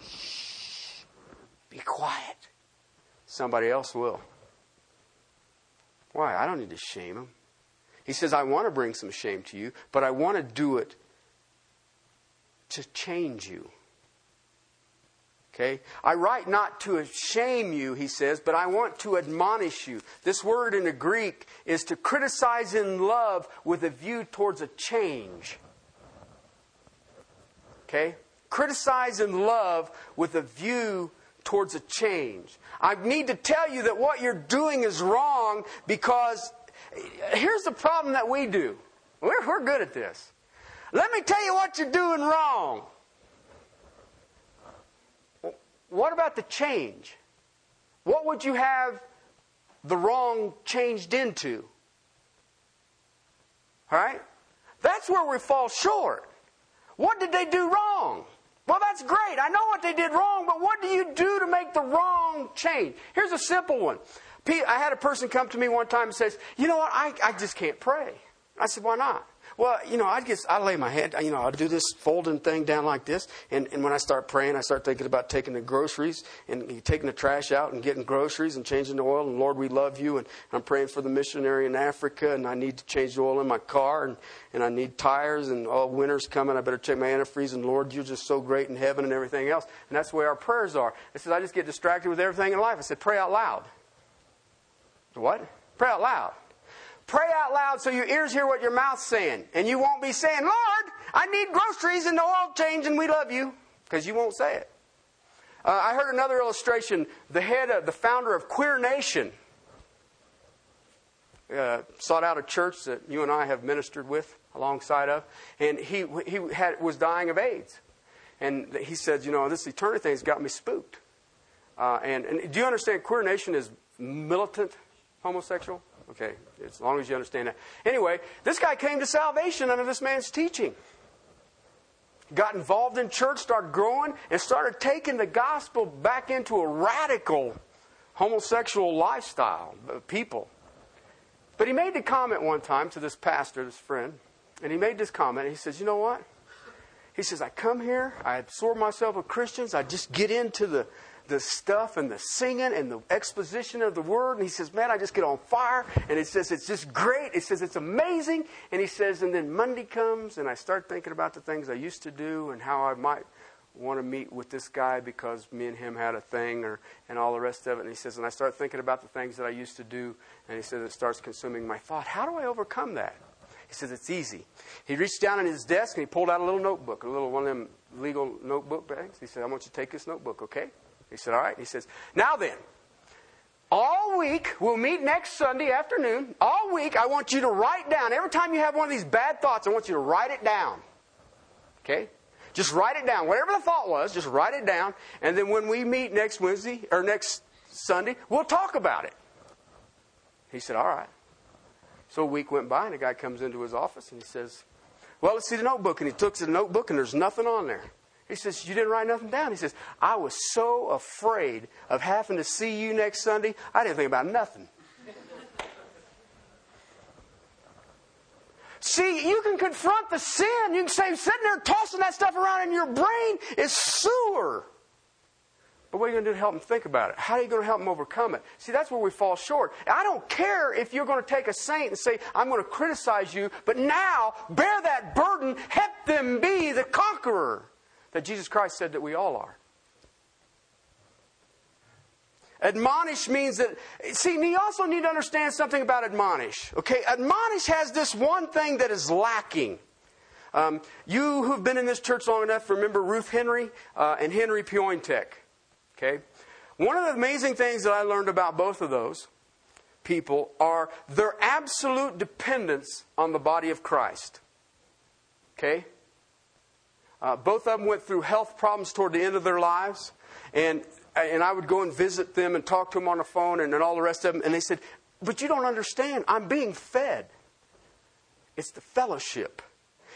shh, be quiet. Somebody else will. Why? I don't need to shame him. He says, I want to bring some shame to you, but I want to do it to change you. Okay? I write not to shame you, he says, but I want to admonish you. This word in the Greek is to criticize in love with a view towards a change. Okay? Criticize in love with a view towards a change. I need to tell you that what you're doing is wrong because here's the problem that we do. We're, we're good at this. Let me tell you what you're doing wrong. What about the change? What would you have the wrong changed into? All right? That's where we fall short. What did they do wrong? Well, that's great. I know what they did wrong, but what do you do to make the wrong change? Here's a simple one. I had a person come to me one time and says, You know what? I, I just can't pray. I said, Why not? Well, you know, I just I lay my head, you know, I do this folding thing down like this, and, and when I start praying, I start thinking about taking the groceries and taking the trash out and getting groceries and changing the oil. And Lord, we love you, and I'm praying for the missionary in Africa, and I need to change the oil in my car, and, and I need tires, and all oh, winter's coming. I better check my antifreeze. And Lord, you're just so great in heaven and everything else. And that's way our prayers are. It says I just get distracted with everything in life. I said, pray out loud. What? Pray out loud. Pray out loud so your ears hear what your mouth's saying. And you won't be saying, Lord, I need groceries and the oil change and we love you. Because you won't say it. Uh, I heard another illustration. The head of the founder of Queer Nation uh, sought out a church that you and I have ministered with alongside of, and he, he had, was dying of AIDS. And he said, You know, this eternity thing's got me spooked. Uh, and, and do you understand Queer Nation is militant homosexual? Okay, as long as you understand that. Anyway, this guy came to salvation under this man's teaching. Got involved in church, started growing, and started taking the gospel back into a radical homosexual lifestyle, uh, people. But he made the comment one time to this pastor, this friend, and he made this comment. He says, You know what? He says, I come here, I absorb myself with Christians, I just get into the, the stuff and the singing and the exposition of the word. And he says, Man, I just get on fire. And it says, It's just great. It says, It's amazing. And he says, And then Monday comes, and I start thinking about the things I used to do and how I might want to meet with this guy because me and him had a thing or and all the rest of it and he says and i start thinking about the things that i used to do and he says it starts consuming my thought how do i overcome that he says it's easy he reached down in his desk and he pulled out a little notebook a little one of them legal notebook bags he said i want you to take this notebook okay he said all right he says now then all week, we'll meet next Sunday afternoon. All week, I want you to write down, every time you have one of these bad thoughts, I want you to write it down. Okay? Just write it down. Whatever the thought was, just write it down. And then when we meet next Wednesday or next Sunday, we'll talk about it. He said, All right. So a week went by, and a guy comes into his office and he says, Well, let's see the notebook. And he took the notebook, and there's nothing on there. He says, You didn't write nothing down. He says, I was so afraid of having to see you next Sunday, I didn't think about nothing. See, you can confront the sin. You can say, sitting there tossing that stuff around in your brain is sewer. But what are you going to do to help them think about it? How are you going to help them overcome it? See, that's where we fall short. I don't care if you're going to take a saint and say, I'm going to criticize you, but now bear that burden, help them be the conqueror that Jesus Christ said that we all are. Admonish means that, see, you also need to understand something about admonish. Okay, admonish has this one thing that is lacking. Um, you who've been in this church long enough remember Ruth Henry uh, and Henry Piointek. Okay, one of the amazing things that I learned about both of those people are their absolute dependence on the body of Christ. Okay, uh, both of them went through health problems toward the end of their lives, and and I would go and visit them and talk to them on the phone and, and all the rest of them. And they said, But you don't understand. I'm being fed. It's the fellowship,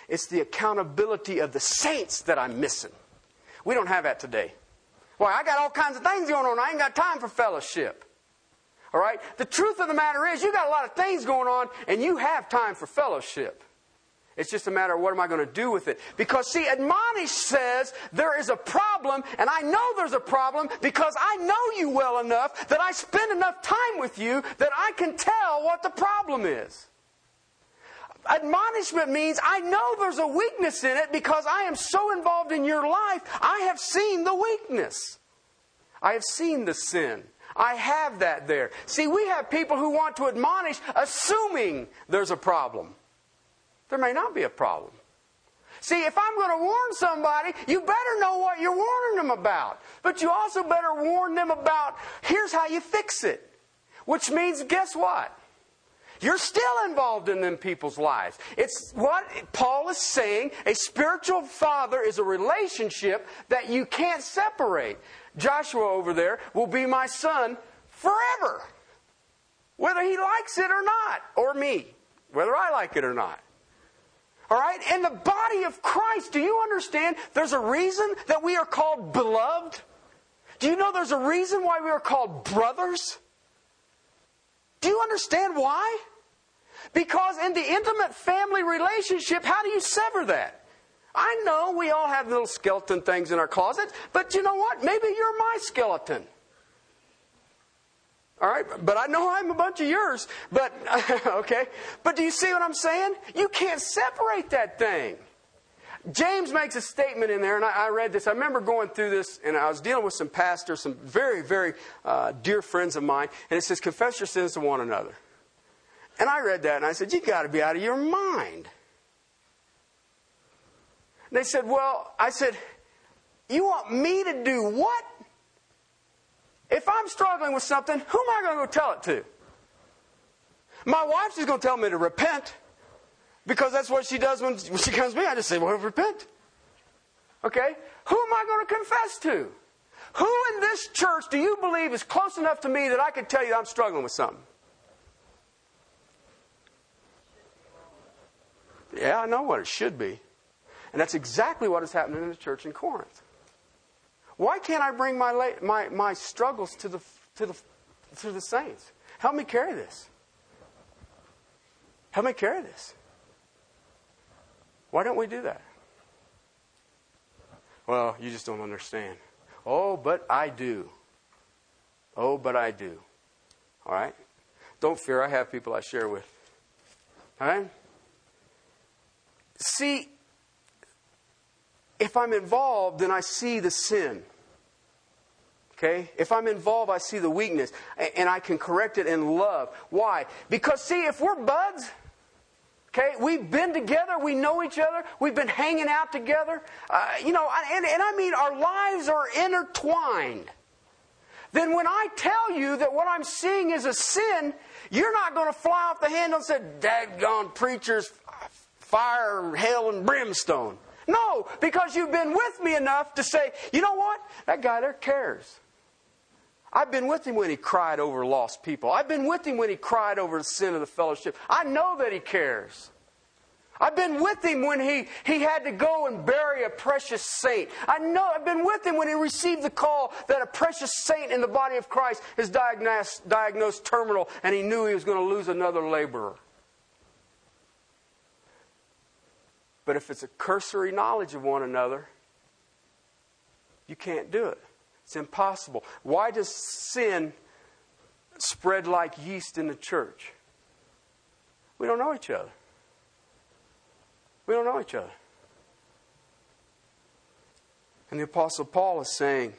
it's the accountability of the saints that I'm missing. We don't have that today. Why, I got all kinds of things going on. I ain't got time for fellowship. All right? The truth of the matter is, you got a lot of things going on, and you have time for fellowship. It's just a matter of what am I going to do with it. Because, see, admonish says there is a problem, and I know there's a problem because I know you well enough that I spend enough time with you that I can tell what the problem is. Admonishment means I know there's a weakness in it because I am so involved in your life, I have seen the weakness. I have seen the sin. I have that there. See, we have people who want to admonish assuming there's a problem there may not be a problem. See, if I'm going to warn somebody, you better know what you're warning them about. But you also better warn them about here's how you fix it. Which means, guess what? You're still involved in them people's lives. It's what Paul is saying. A spiritual father is a relationship that you can't separate. Joshua over there will be my son forever. Whether he likes it or not, or me, whether I like it or not. All right? In the body of Christ, do you understand there's a reason that we are called beloved? Do you know there's a reason why we are called brothers? Do you understand why? Because in the intimate family relationship, how do you sever that? I know we all have little skeleton things in our closets, but you know what? Maybe you're my skeleton. All right, but I know I'm a bunch of yours. But, okay. But do you see what I'm saying? You can't separate that thing. James makes a statement in there, and I, I, read this. I remember going through this, and I was dealing with some pastors, some very, very uh, dear friends of mine, and it says, Confess your sins to one another. And I read that, and I said, You got to be out of your mind. And they said, Well, I said, You want me to do what? If I'm struggling with something, who am I going to go tell it to? My wife's just going to tell me to repent because that's what she does when, she comes to me. I just say, well, repent. Okay? Who am I going to confess to? Who in this church do you believe is close enough to me that I can tell you I'm struggling with something? Yeah, I know what it should be. And that's exactly what is happening in the church in Corinth. Why can't I bring my, my, my struggles to the, to, the, to the saints? Help me carry this. Help me carry this. Why don't we do that? Well, you just don't understand. Oh, but I do. Oh, but I do. All right? Don't fear, I have people I share with. All right? See, if I'm involved, then I see the sin. Okay? If I'm involved, I see the weakness. And I can correct it in love. Why? Because, see, if we're buds, okay, we've been together, we know each other, we've been hanging out together, uh, you know, and, and I mean, our lives are intertwined. Then when I tell you that what I'm seeing is a sin, you're not going to fly off the handle and say, Daggone preachers, fire, hell, and brimstone. No, because you've been with me enough to say, you know what? That guy there cares. I've been with him when he cried over lost people. I've been with him when he cried over the sin of the fellowship. I know that he cares. I've been with him when he, he had to go and bury a precious saint. I know I've been with him when he received the call that a precious saint in the body of Christ is diagnosed, diagnosed terminal and he knew he was going to lose another laborer. But if it's a cursory knowledge of one another, you can't do it. It's impossible. Why does sin spread like yeast in the church? We don't know each other. We don't know each other. And the Apostle Paul is saying,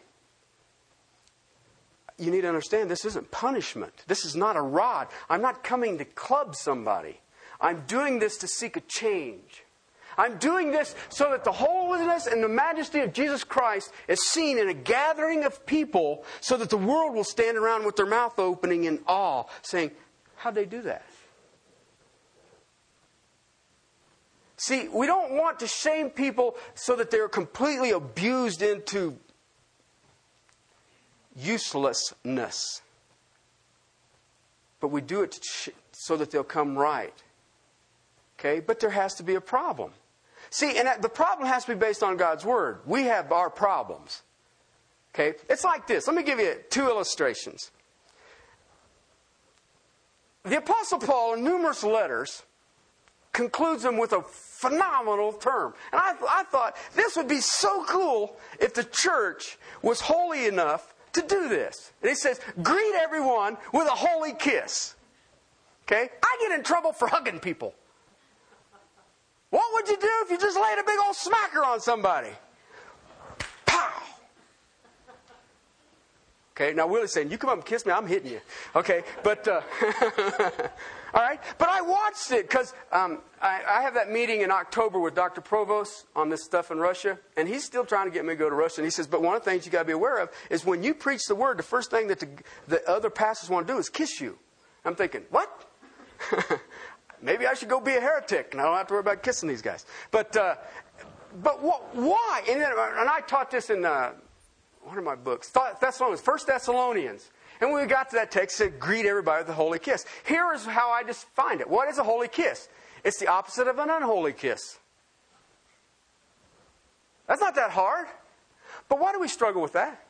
you need to understand this isn't punishment. This is not a rod. I'm not coming to club somebody. I'm doing this to seek a change. I'm doing this so that the holiness and the majesty of Jesus Christ is seen in a gathering of people so that the world will stand around with their mouth opening in awe, saying, How'd they do that? See, we don't want to shame people so that they're completely abused into uselessness. But we do it so that they'll come right. Okay? But there has to be a problem. See, and the problem has to be based on God's Word. We have our problems. Okay? It's like this. Let me give you two illustrations. The Apostle Paul, in numerous letters, concludes them with a phenomenal term. And I, I thought this would be so cool if the church was holy enough to do this. And he says, greet everyone with a holy kiss. Okay? I get in trouble for hugging people. What would you do if you just laid a big old smacker on somebody? Pow! Okay, now Willie's saying, You come up and kiss me, I'm hitting you. Okay, but, uh, all right, but I watched it because um, I, I, have that meeting in October with Dr. Provost on this stuff in Russia, and he's still trying to get me to go to Russia. And he says, But one of the things you got to be aware of is when you preach the word, the first thing that the, the other pastors want to do is kiss you. I'm thinking, What? maybe I should go be a heretic and I don't have to worry about kissing these guys. But, uh, but what, why? And, then, and, I taught this in uh, one of my books, Thessalonians, First Thessalonians. And when we got to that text, it said, greet everybody with a holy kiss. Here is how I defined it. What is a holy kiss? It's the opposite of an unholy kiss. That's not that hard. But why do we struggle with that?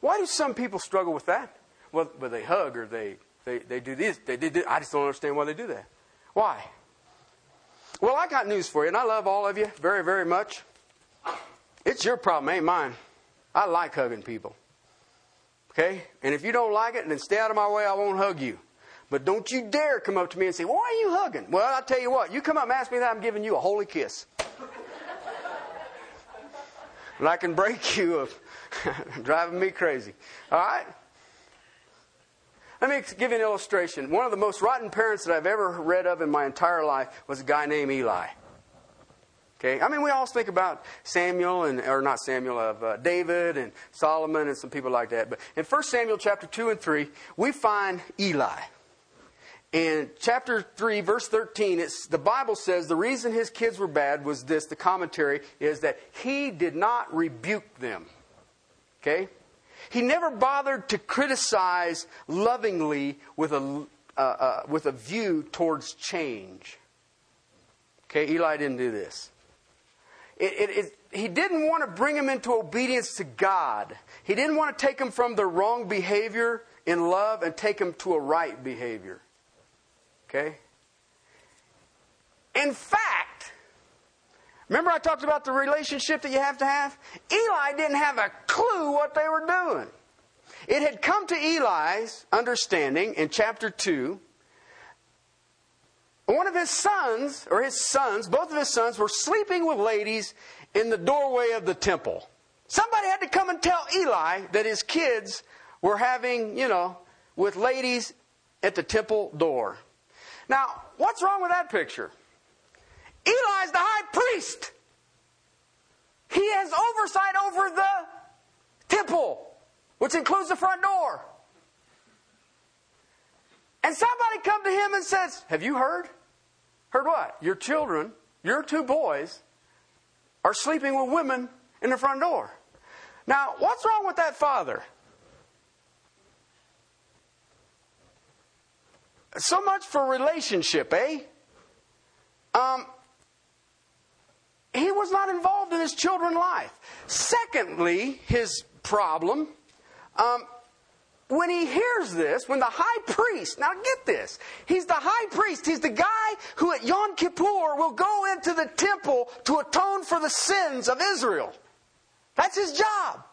Why do some people struggle with that? Well, well they hug or they, they, they do this. They, they I just don't understand why they do that. Why? Well, I got news for you, and I love all of you very, very much. It's your problem, ain't mine. I like hugging people. Okay? And if you don't like it, then stay out of my way, I won't hug you. But don't you dare come up to me and say, Why are you hugging? Well, I'll tell you what, you come up and ask me that, I'm giving you a holy kiss. and I can break you of driving me crazy. All right? Let me give you an illustration. One of the most rotten parents that I've ever read of in my entire life was a guy named Eli. Okay, I mean, we all think about Samuel and, or not Samuel, of uh, David and Solomon and some people like that. But in 1 Samuel chapter 2 and 3, we find Eli. in chapter 3, verse 13, it's, the Bible says the reason his kids were bad was this the commentary is that he did not rebuke them. Okay? He never bothered to criticize lovingly with a, uh, uh, with a view towards change. Okay, Eli didn't do this. It, it, it, he didn't want to bring him into obedience to God. He didn't want to take him from the wrong behavior in love and take him to a right behavior. Okay? In fact, remember I talked about the relationship that you have to have? Eli didn't have a clue what they were doing. It had come to Eli's understanding in chapter 2. One of his sons, or his sons, both of his sons, were sleeping with ladies in the doorway of the temple. Somebody had to come and tell Eli that his kids were having, you know, with ladies at the temple door. Now, what's wrong with that picture? Eli's the high priest. He has oversight over the temple, which includes the front door. And somebody come to him and says, "Have you heard? Heard what? Your children, your two boys, are sleeping with women in the front door." Now, what's wrong with that father? So much for relationship, eh? Um, he was not involved in his children's life. Secondly, his problem, um, when he hears this, when the high priest, now get this, he's the high priest, he's the guy who at Yom Kippur will go into the temple to atone for the sins of Israel. That's his job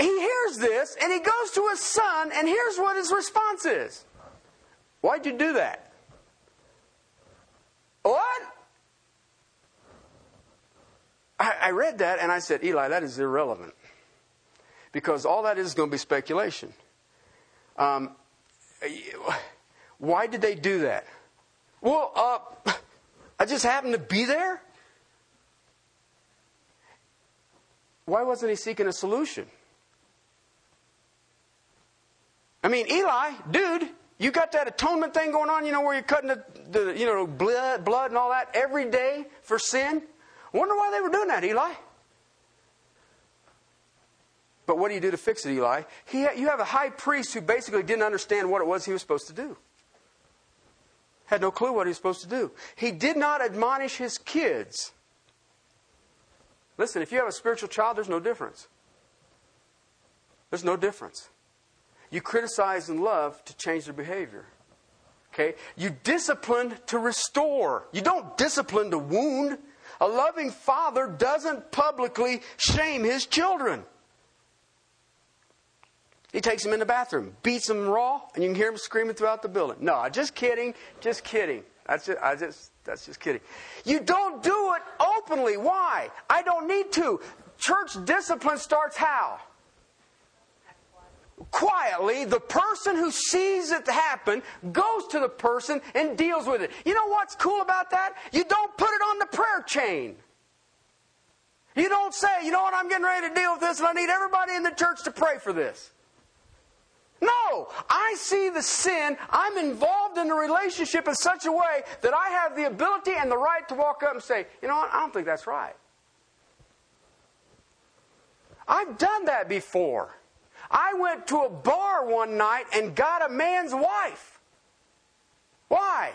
he hears this and he goes to his son, and here's what his response is Why'd you do that? What? I, I read that and I said, Eli, that is irrelevant. Because all that is going to be speculation. Um, why did they do that? Well, uh, I just happened to be there. Why wasn't he seeking a solution? I mean, Eli, dude, you got that atonement thing going on, you know, where you're cutting the, the you know, blood, blood and all that every day for sin. Wonder why they were doing that, Eli. But what do you do to fix it, Eli? He, you have a high priest who basically didn't understand what it was he was supposed to do. Had no clue what he was supposed to do. He did not admonish his kids. Listen, if you have a spiritual child, there's no difference. There's no difference. You criticize and love to change their behavior. Okay? You discipline to restore. You don't discipline to wound. A loving father doesn't publicly shame his children. He takes them in the bathroom, beats them raw, and you can hear them screaming throughout the building. No, just kidding, just kidding. That's just, I just, that's just kidding. You don't do it openly. Why? I don't need to. Church discipline starts how? Quietly, the person who sees it happen goes to the person and deals with it. You know what's cool about that? You don't put it on the prayer chain. You don't say, you know what, I'm getting ready to deal with this and I need everybody in the church to pray for this. No, I see the sin. I'm involved in the relationship in such a way that I have the ability and the right to walk up and say, you know what, I don't think that's right. I've done that before. I went to a bar one night and got a man's wife. Why?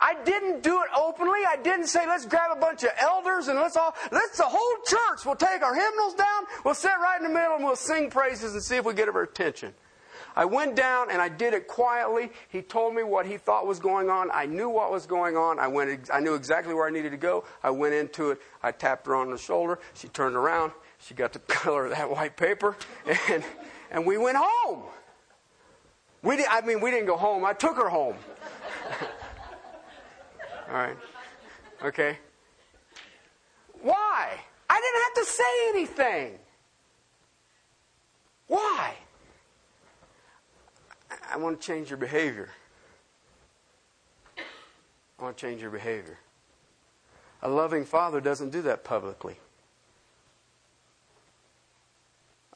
I didn't do it openly. I didn't say, let's grab a bunch of elders and let's all, let's the whole church, we'll take our hymnals down, we'll sit right in the middle and we'll sing praises and see if we get her attention. I went down and I did it quietly. He told me what he thought was going on. I knew what was going on. I went, I knew exactly where I needed to go. I went into it. I tapped her on the shoulder. She turned around. She got the color of that white paper and, and we went home. We did, I mean, we didn't go home. I took her home. All right. Okay. Why? I didn't have to say anything. Why? I want to change your behavior. I want to change your behavior. A loving father doesn't do that publicly.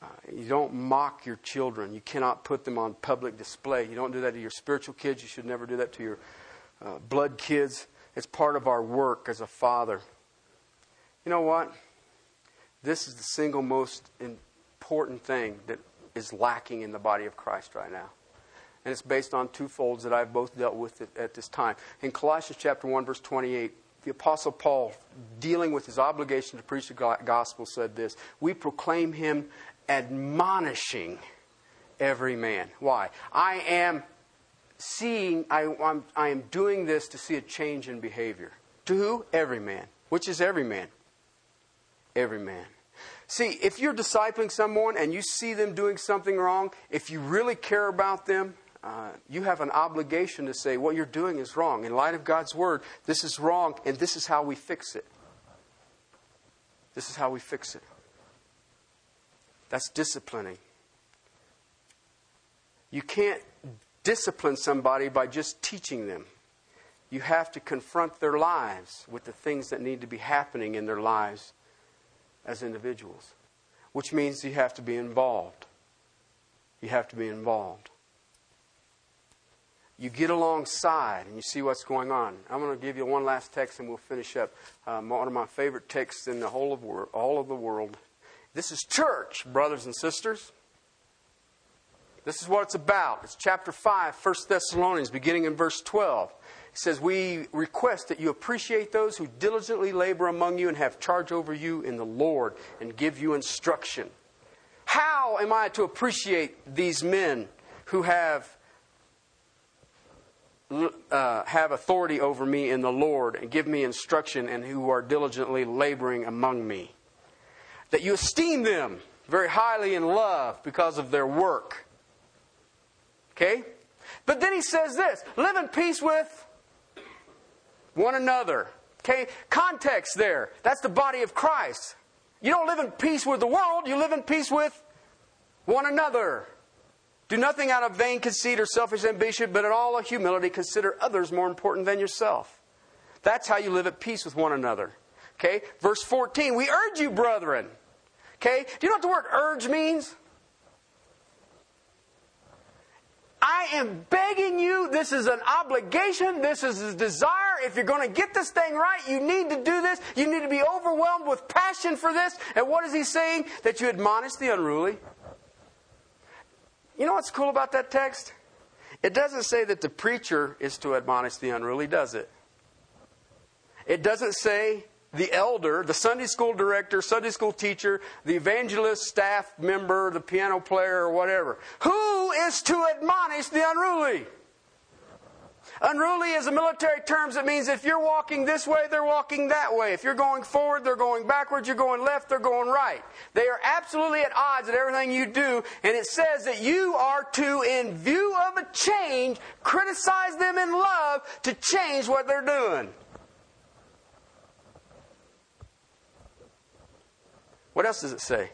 Uh, You don't mock your children. You cannot put them on public display. You don't do that to your spiritual kids. You should never do that to your uh, blood kids. It's part of our work as a father. You know what? This is the single most important thing that is lacking in the body of Christ right now. And it's based on two folds that I've both dealt with at, this time. In Colossians chapter 1, verse 28, the Apostle Paul, dealing with his obligation to preach the gospel, said this We proclaim him admonishing every man. Why? I am seeing, I, I'm, I am doing this to see a change in behavior. To who? Every man. Which is every man? Every man. See, if you're discipling someone and you see them doing something wrong, if you really care about them, uh, you have an obligation to say, what you're doing is wrong. In light of God's word, this is wrong, and this is how we fix it. This is how we fix it. That's disciplining. You can't discipline somebody by just teaching them. You have to confront their lives with the things that need to be happening in their lives as individuals, which means you have to be involved. You have to be involved. You get alongside and you see what's going on. I'm going to give you one last text and we'll finish up. Um, one of my favorite texts in the whole of wor- all of the world. This is church, brothers and sisters. This is what it's about. It's chapter 5, 1 Thessalonians, beginning in verse 12. It says, We request that you appreciate those who diligently labor among you and have charge over you in the Lord and give you instruction. How am I to appreciate these men who have uh, have authority over me in the Lord and give me instruction and who are diligently laboring among me? That you esteem them very highly in love because of their work. Okay? But then he says this live in peace with one another. Okay? Context there. That's the body of Christ. You don't live in peace with the world, you live in peace with one another. Do nothing out of vain conceit or selfish ambition, but in all humility consider others more important than yourself. That's how you live at peace with one another. Okay? Verse 14, we urge you, brethren. Okay? Do you know what the word urge means? I am begging you, this is an obligation, this is a desire. If you're going to get this thing right, you need to do this. You need to be overwhelmed with passion for this. And what is he saying? That you admonish the unruly. You know what's cool about that text? It doesn't say that the preacher is to admonish the unruly, does it? It doesn't say the elder, the Sunday school director, Sunday school teacher, the evangelist, staff member, the piano player, or whatever. Who is to admonish the unruly? Unruly is a military term that means if you're walking this way, they're walking that way. If you're going forward, they're going backwards. You're going left, they're going right. They are absolutely at odds at everything you do. And it says that you are to, in view of a change, criticize them in love to change what they're doing. What else does it say?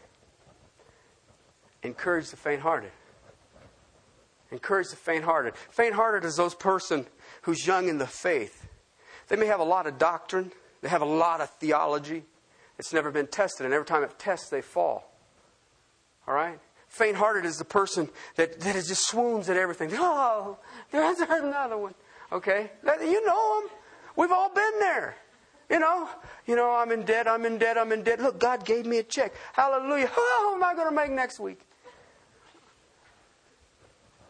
Encourage the faint hearted. Encourage the faint hearted. Faint hearted is those person who's young in the faith. They may have a lot of doctrine, they have a lot of theology. It's never been tested, and every time it tests, they fall. All right? Faint hearted is the person that, that just swoons at everything. Oh, there's another one. Okay? You know them. We've all been there. You know, you know, I'm in debt, I'm in debt, I'm in debt. Look, God gave me a check. Hallelujah. How am I going to make next week?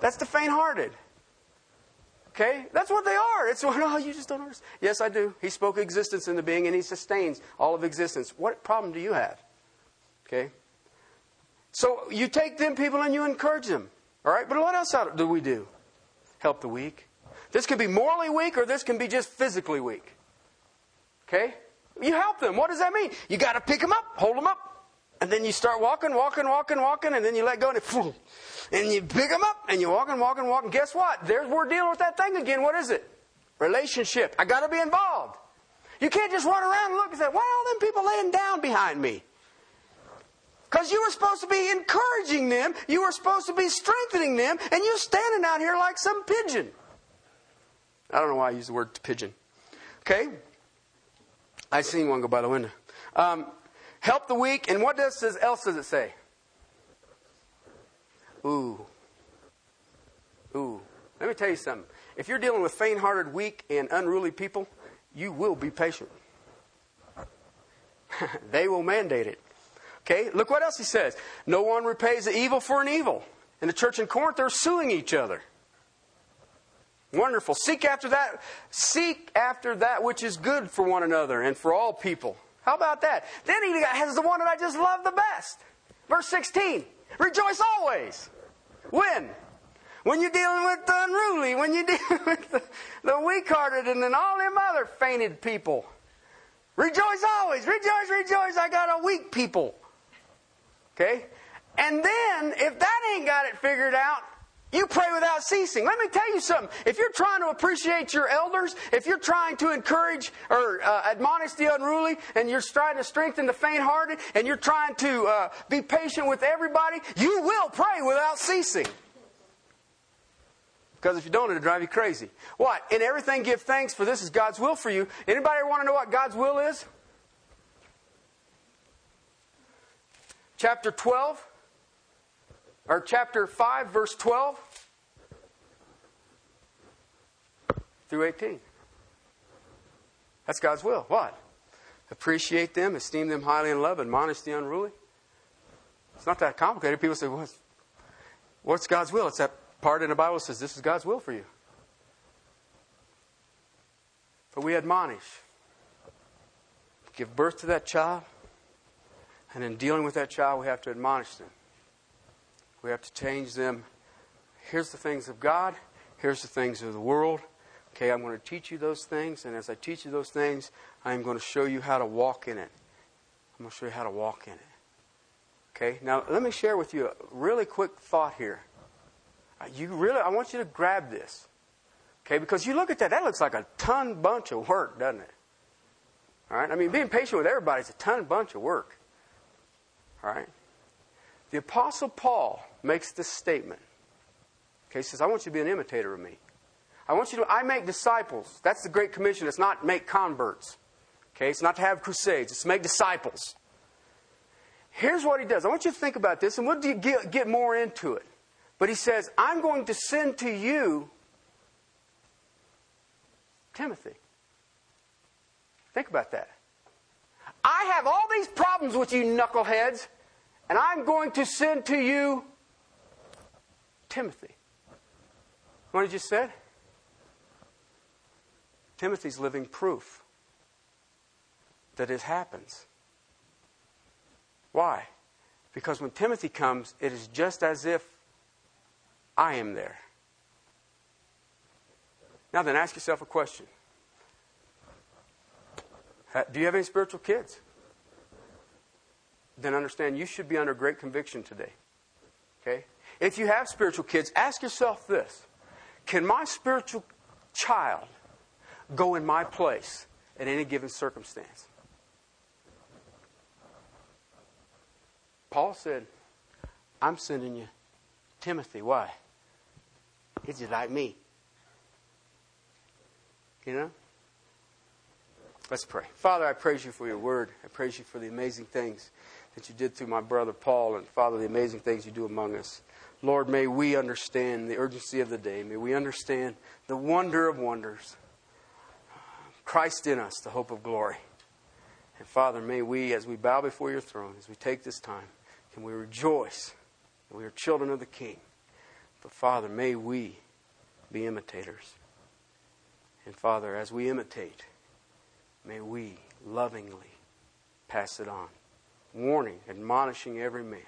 That's the faint hearted. Okay? That's what they are. It's, oh, you just don't understand. Yes, I do. He spoke existence into being and he sustains all of existence. What problem do you have? Okay? So you take them people and you encourage them. All right? But what else do we do? Help the weak. This could be morally weak or this can be just physically weak. Okay? You help them. What does that mean? You got to pick them up, hold them up. And then you start walking, walking, walking, walking, and then you let go and it, and you pick them up and you walk and walk and walk. And guess what? There's we're dealing with that thing again. What is it? Relationship. I got to be involved. You can't just run around and look and say, "Why are all them people laying down behind me?" Because you were supposed to be encouraging them, you were supposed to be strengthening them, and you're standing out here like some pigeon. I don't know why I use the word pigeon. Okay? I seen one go by the window. Um, help the weak, and what does else does it say? Ooh. Ooh. Let me tell you something. If you're dealing with faint hearted, weak, and unruly people, you will be patient. they will mandate it. Okay, look what else he says. No one repays the evil for an evil. In the church in Corinth, they're suing each other. Wonderful. Seek after that. Seek after that which is good for one another and for all people. How about that? Then he has the one that I just love the best. Verse 16. Rejoice always. When? When you're dealing with the unruly, when you're dealing with the, the weak hearted and then all them other fainted people. Rejoice always. Rejoice, rejoice. I got a weak people. Okay? And then, if that ain't got it figured out, you pray without ceasing. Let me tell you something. If you're trying to appreciate your elders, if you're trying to encourage or uh, admonish the unruly, and you're trying to strengthen the faint hearted, and you're trying to uh, be patient with everybody, you will pray without ceasing. Because if you don't, it'll drive you crazy. What? In everything give thanks, for this is God's will for you. Anybody want to know what God's will is? Chapter 12 or chapter 5, verse 12 through 18. That's God's will. What? Appreciate them, esteem them highly in love, admonish the unruly. It's not that complicated. People say, what's, what's God's will? It's that part in the Bible says this is God's will for you. But we admonish. Give birth to that child. And in dealing with that child, we have to admonish them. We have to change them. Here's the things of God, here's the things of the world. Okay, I'm going to teach you those things, and as I teach you those things, I'm going to show you how to walk in it. I'm going to show you how to walk in it. Okay, now let me share with you a really quick thought here. Uh, you really, I want you to grab this. Okay, because you look at that, that looks like a ton bunch of work, doesn't it? All right, I mean, being patient with everybody is a ton bunch of work. All right. The Apostle Paul makes this statement. Okay, he says, I want you to be an imitator of me. I want you to, I make disciples. That's the Great Commission. It's not make converts. Okay, it's not to have crusades, it's to make disciples. Here's what he does. I want you to think about this, and we'll get, get more into it. But he says, I'm going to send to you Timothy. Think about that. I have all these problems with you knuckleheads, and I'm going to send to you Timothy. What did you say? Timothy's living proof that it happens. Why? Because when Timothy comes, it is just as if I am there. Now then, ask yourself a question Do you have any spiritual kids? Then understand you should be under great conviction today. Okay? If you have spiritual kids, ask yourself this Can my spiritual child go in my place at any given circumstance? Paul said, I'm sending you Timothy. Why? He's just like me. You know? Let's pray. Father, I praise you for your word. I praise you for the amazing things that you did through my brother Paul, and Father, the amazing things you do among us. Lord, may we understand the urgency of the day. May we understand the wonder of wonders. Christ in us, the hope of glory. And Father, may we, as we bow before your throne, as we take this time, can we rejoice that we are children of the King. But Father, may we be imitators. And Father, as we imitate, may we lovingly pass it on warning, admonishing every man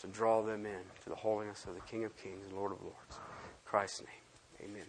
to draw them in to the holiness of the King of Kings and Lord of Lords. In Christ's name, amen.